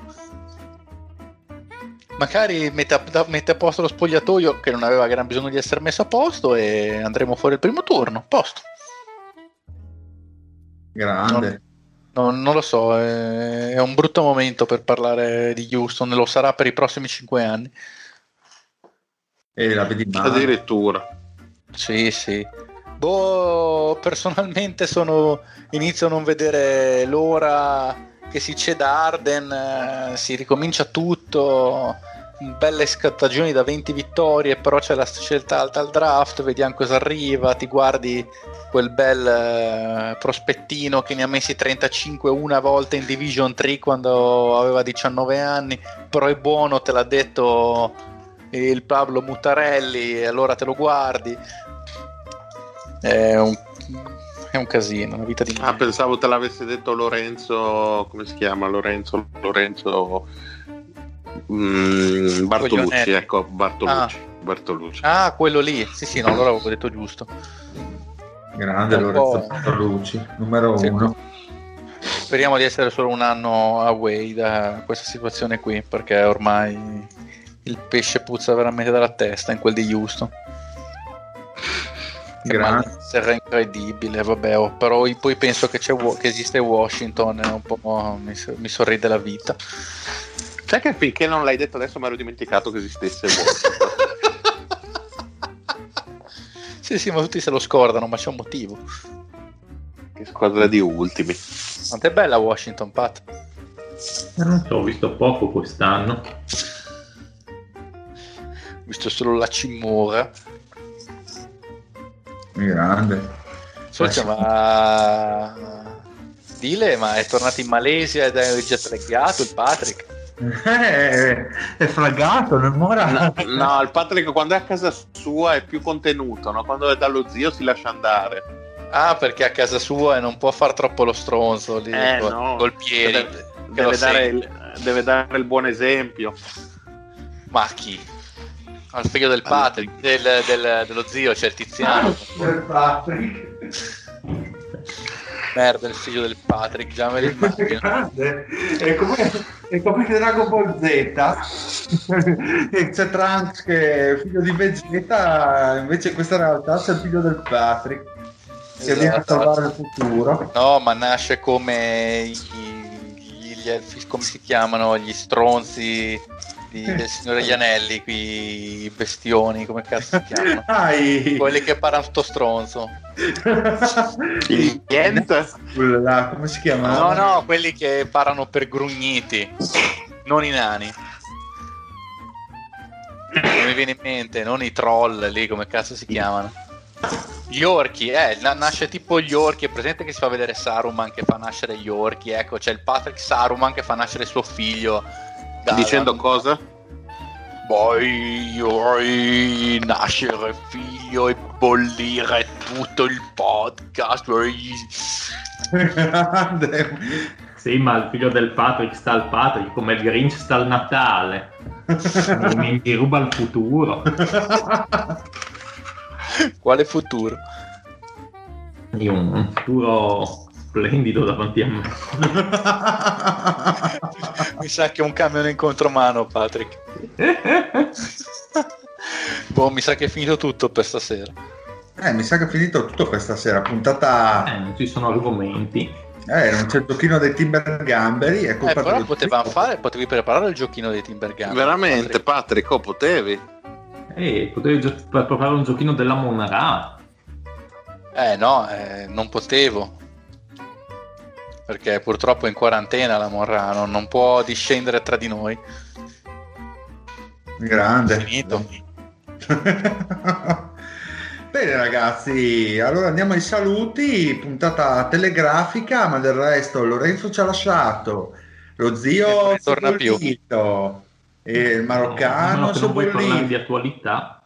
Magari mette a, mette a posto lo spogliatoio che non aveva gran bisogno di essere messo a posto e andremo fuori il primo turno. Posto. Grande. Non, non, non lo so, è, è, un brutto momento per parlare di Houston, lo sarà per i prossimi cinque anni. E la vedi male. Addirittura. Sì, sì. Boh, personalmente sono, inizio a non vedere l'ora che si ceda Arden, eh, si ricomincia tutto. Belle stagioni da 20 vittorie, però c'è la scelta alta al draft, vediamo cosa arriva, ti guardi quel bel eh, prospettino che ne ha messi 35 una volta in Division 3 quando aveva 19 anni, però è buono, te l'ha detto il Pablo Mutarelli, e allora te lo guardi. È un, è un casino, una vita di... Ah, pensavo te l'avesse detto Lorenzo, come si chiama? Lorenzo, Lorenzo mm, Bartolucci, Coglionelli. ecco, Bartolucci. Ah. Bartolucci. Ah, quello lì, sì sì, no, allora avevo detto giusto. Grande Lorenzo. Bartolucci, numero Sì. uno. Speriamo di essere solo un anno away da questa situazione qui, perché ormai il pesce puzza veramente dalla testa in quel di Houston. Sarà incredibile, vabbè, oh, però poi penso che, che esiste Washington un po' mi, mi sorride la vita. Sai che finché non l'hai detto adesso mi ero dimenticato che esistesse Washington. [LAUGHS] Sì, sì, ma tutti se lo scordano, ma c'è un motivo. che squadra di ultimi. Quanto è bella Washington, Pat? Eh, Non so, ho visto poco quest'anno. Ho visto solo la Cimora. Grande. Scusa, ma... Dile, ma è tornato in Malesia ed è già traggato il Patrick? Eh, è flaggato, non mora. No, no, il Patrick quando è a casa sua è più contenuto, no? quando è dallo zio si lascia andare. Ah, perché a casa sua e non può far troppo lo stronzo lì, Eh, col, no. col piedi. Deve, deve dare il, deve dare il buon esempio. Ma chi? Al figlio del Patrick, del- del- dello zio, c'è il Tiziano. Merda, il figlio del Patrick, già me lo immagino. Grande. È come, è come Dragon Ball Z e c'è Trunks che è figlio di Vegeta invece in questa realtà c'è il figlio del Patrick che viene a Esatto. salvare il futuro No, ma nasce come gli, gli elfi, come si chiamano, gli stronzi di- del Signore degli Anelli, qui i bestioni, come cazzo si [LAUGHS] chiamano? Dai. Quelli che parlano sto stronzo. [LAUGHS] Niente? Come si chiama? No, no, quelli che parlano per grugniti, non i nani. Non mi viene in mente, non i troll lì, come cazzo si chiamano. Gli orchi, eh, na- nasce tipo gli orchi, è presente che si fa vedere Saruman che fa nascere gli orchi, ecco, c'è il Patrick Saruman che fa nascere suo figlio. Da- Dicendo cosa? Oi, nascere figlio e bollire tutto il podcast. Sì, ma il figlio del Patrick sta al Patrick, come il Grinch sta al Natale. [LAUGHS] mi, mi ruba il futuro. [LAUGHS] Quale futuro? Io ho un futuro splendido davanti a me. [LAUGHS] Mi sa che è un camion in contromano, Patrick. [LAUGHS] boh, mi sa che è finito tutto per stasera. Eh, mi sa che è finito tutto questa sera. Puntata. Eh, non ci sono argomenti. Eh, non c'è il giochino dei Timber Gamberi. È Eh, però potevamo fare, potevi preparare il giochino dei Timber Gun. Veramente, Patrick, oh, potevi? Eh, potevi gio- per provare un giochino della Monara. Eh no, eh, non potevo. Perché purtroppo è in quarantena la Morrano, non può discendere tra di noi. Grande. Finito. [LAUGHS] Bene ragazzi, allora andiamo ai saluti, puntata telegrafica, ma del resto Lorenzo ci ha lasciato, lo zio non è più. e il maroccano No, è non vuoi parlare di attualità.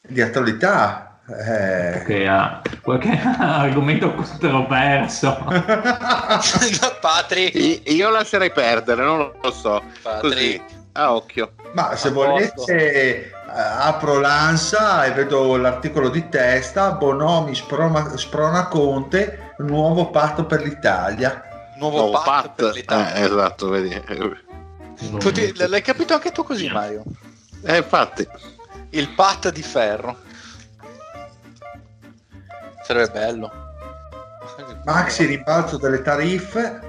Di attualità. Eh. Che ha qualche [LAUGHS] argomento controverso. [LAUGHS] Patrick, I- Io lascerei perdere, non lo so. Così, a occhio. Ma se A posto. volete eh, apro l'ansa e vedo l'articolo di testa, Bonomi sprona, sprona Conte, nuovo patto per l'Italia. Nuovo, Nuovo patto Pat. per l'Italia. Eh, esatto, vedi. Non- Tu ti- l'hai capito anche tu così, Mario? Eh, infatti. Il pat di ferro. Sarebbe bello. Maxi ribalzo delle tariffe.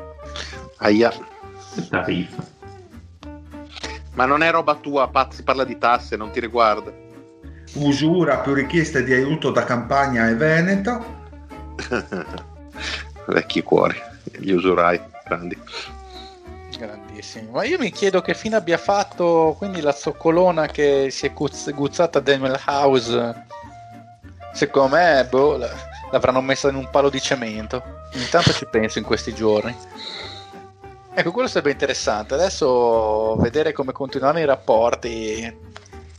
Aia. tariffa. Ma non è roba tua, Pat, si parla di tasse, non ti riguarda. Usura più richieste di aiuto da Campania e Veneto. [LAUGHS] Vecchi cuori, gli usurai grandi. Grandi. bellissimi. Ma io mi chiedo che fine abbia fatto quindi la zoccolona che si è guz- guzzata Daniel House. Secondo me, boh, la- l'avranno messa in un palo di cemento. Intanto ci penso in questi giorni. Ecco, quello sarebbe interessante. Adesso vedere come continuano i rapporti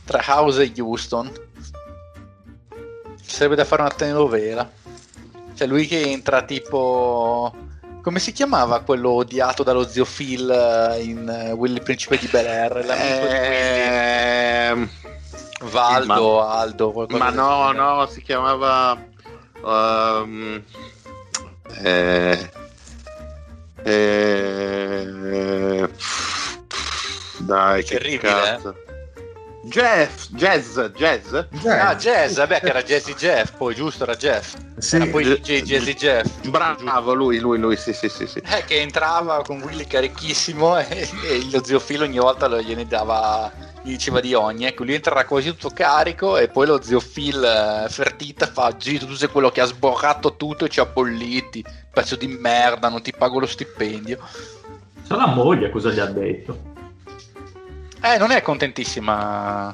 tra House e Houston. Ci sarebbe da fare una telenovela. Cioè, lui che entra tipo. Come si chiamava quello odiato dallo zio Phil eh, in eh, Willy Principe di Bel Air? Willy. Valdo, Aldo, qualcosa ma no, no, si chiamava. Ehm, eh, eh, dai, che Terribile, cazzo. Jeff, Jazz, Jazz? Ah, Jazz, vabbè, che era Jazzy Jeff, poi giusto, era Jeff. Sì, Era poi DJ Jazzy Jeff. Bravo, lui, lui, lui, sì, sì, sì, sì. Eh, che entrava con Willy carichissimo [LAUGHS] e, e lo zio Phil ogni volta lo, gliene dava, gli diceva di ogni. Ecco, lui entrerà quasi tutto carico e poi lo zio Phil eh, fertita fa Gito, tu sei quello che ha sborrato tutto e ci ha bolliti. Pezzo di merda, non ti pago lo stipendio. Sa la moglie cosa gli ha detto. Eh, non è contentissima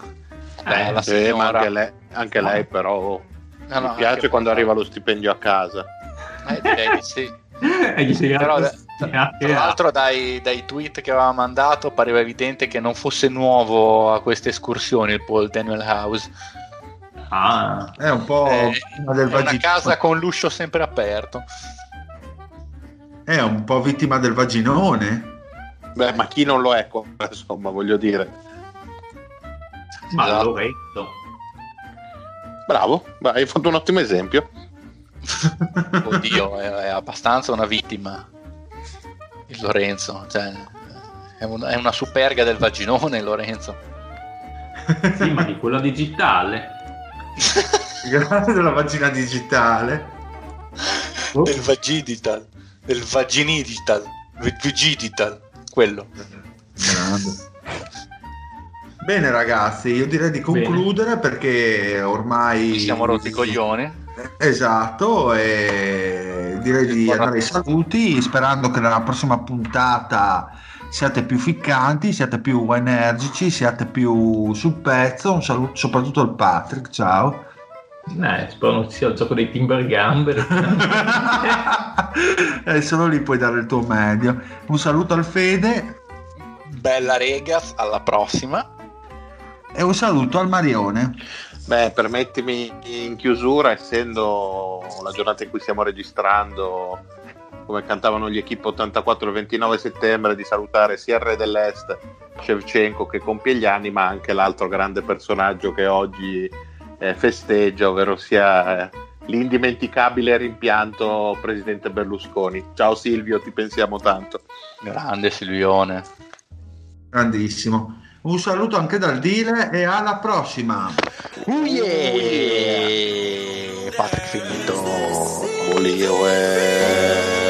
Eh, la Sì, ma anche lei, anche lei però No, no, mi piace quando arriva lo stipendio a casa. Eh, direi di sì. [LAUGHS] Però, anche- Tra l'altro dai, dai tweet che aveva mandato pareva evidente che non fosse nuovo a queste escursioni il Paul Daniel House. Ah, è un po' Eh, del è una casa con l'uscio sempre aperto. è un po' vittima del vaginone. Beh, ma chi non lo è, co- [LAUGHS] insomma, voglio dire. ma Esatto. Lorenzo. Bravo, beh, hai fatto un ottimo esempio. [LAUGHS] Oddio, è, è abbastanza una vittima. Il Lorenzo, cioè, è, un- è una superga del vaginone Lorenzo. [LAUGHS] Sì, ma di quella digitale. Grazie della vagina digitale. del vagidital, del vaginidital, vagidital, quello. Grande. Bene ragazzi, io direi di concludere perché ormai Ci siamo rotti i coglioni. Esatto, e direi di Buona andare ai saluti sperando che nella prossima puntata siate più ficcanti, siate più energici, siate più sul pezzo. Un saluto soprattutto al Patrick, ciao. Eh, spero non sia il gioco dei Timber Gamber. [LAUGHS] e solo lì puoi dare il tuo meglio. Un saluto al Fede Bella Regas, alla prossima. e un saluto al Marione. Beh, permettimi in chiusura, essendo la giornata in cui stiamo registrando, come cantavano gli Equipe 84 il 29 settembre, di salutare sia il re dell'Est, Shevchenko, che compie gli anni, ma anche l'altro grande personaggio che oggi eh, festeggia, ovvero sia eh, l'indimenticabile rimpianto presidente Berlusconi. Ciao Silvio, ti pensiamo tanto. Grande Silvione. Grandissimo. Un saluto anche dal Dile e alla prossima. Uh, yeah. Patrick finito. Olio, eh.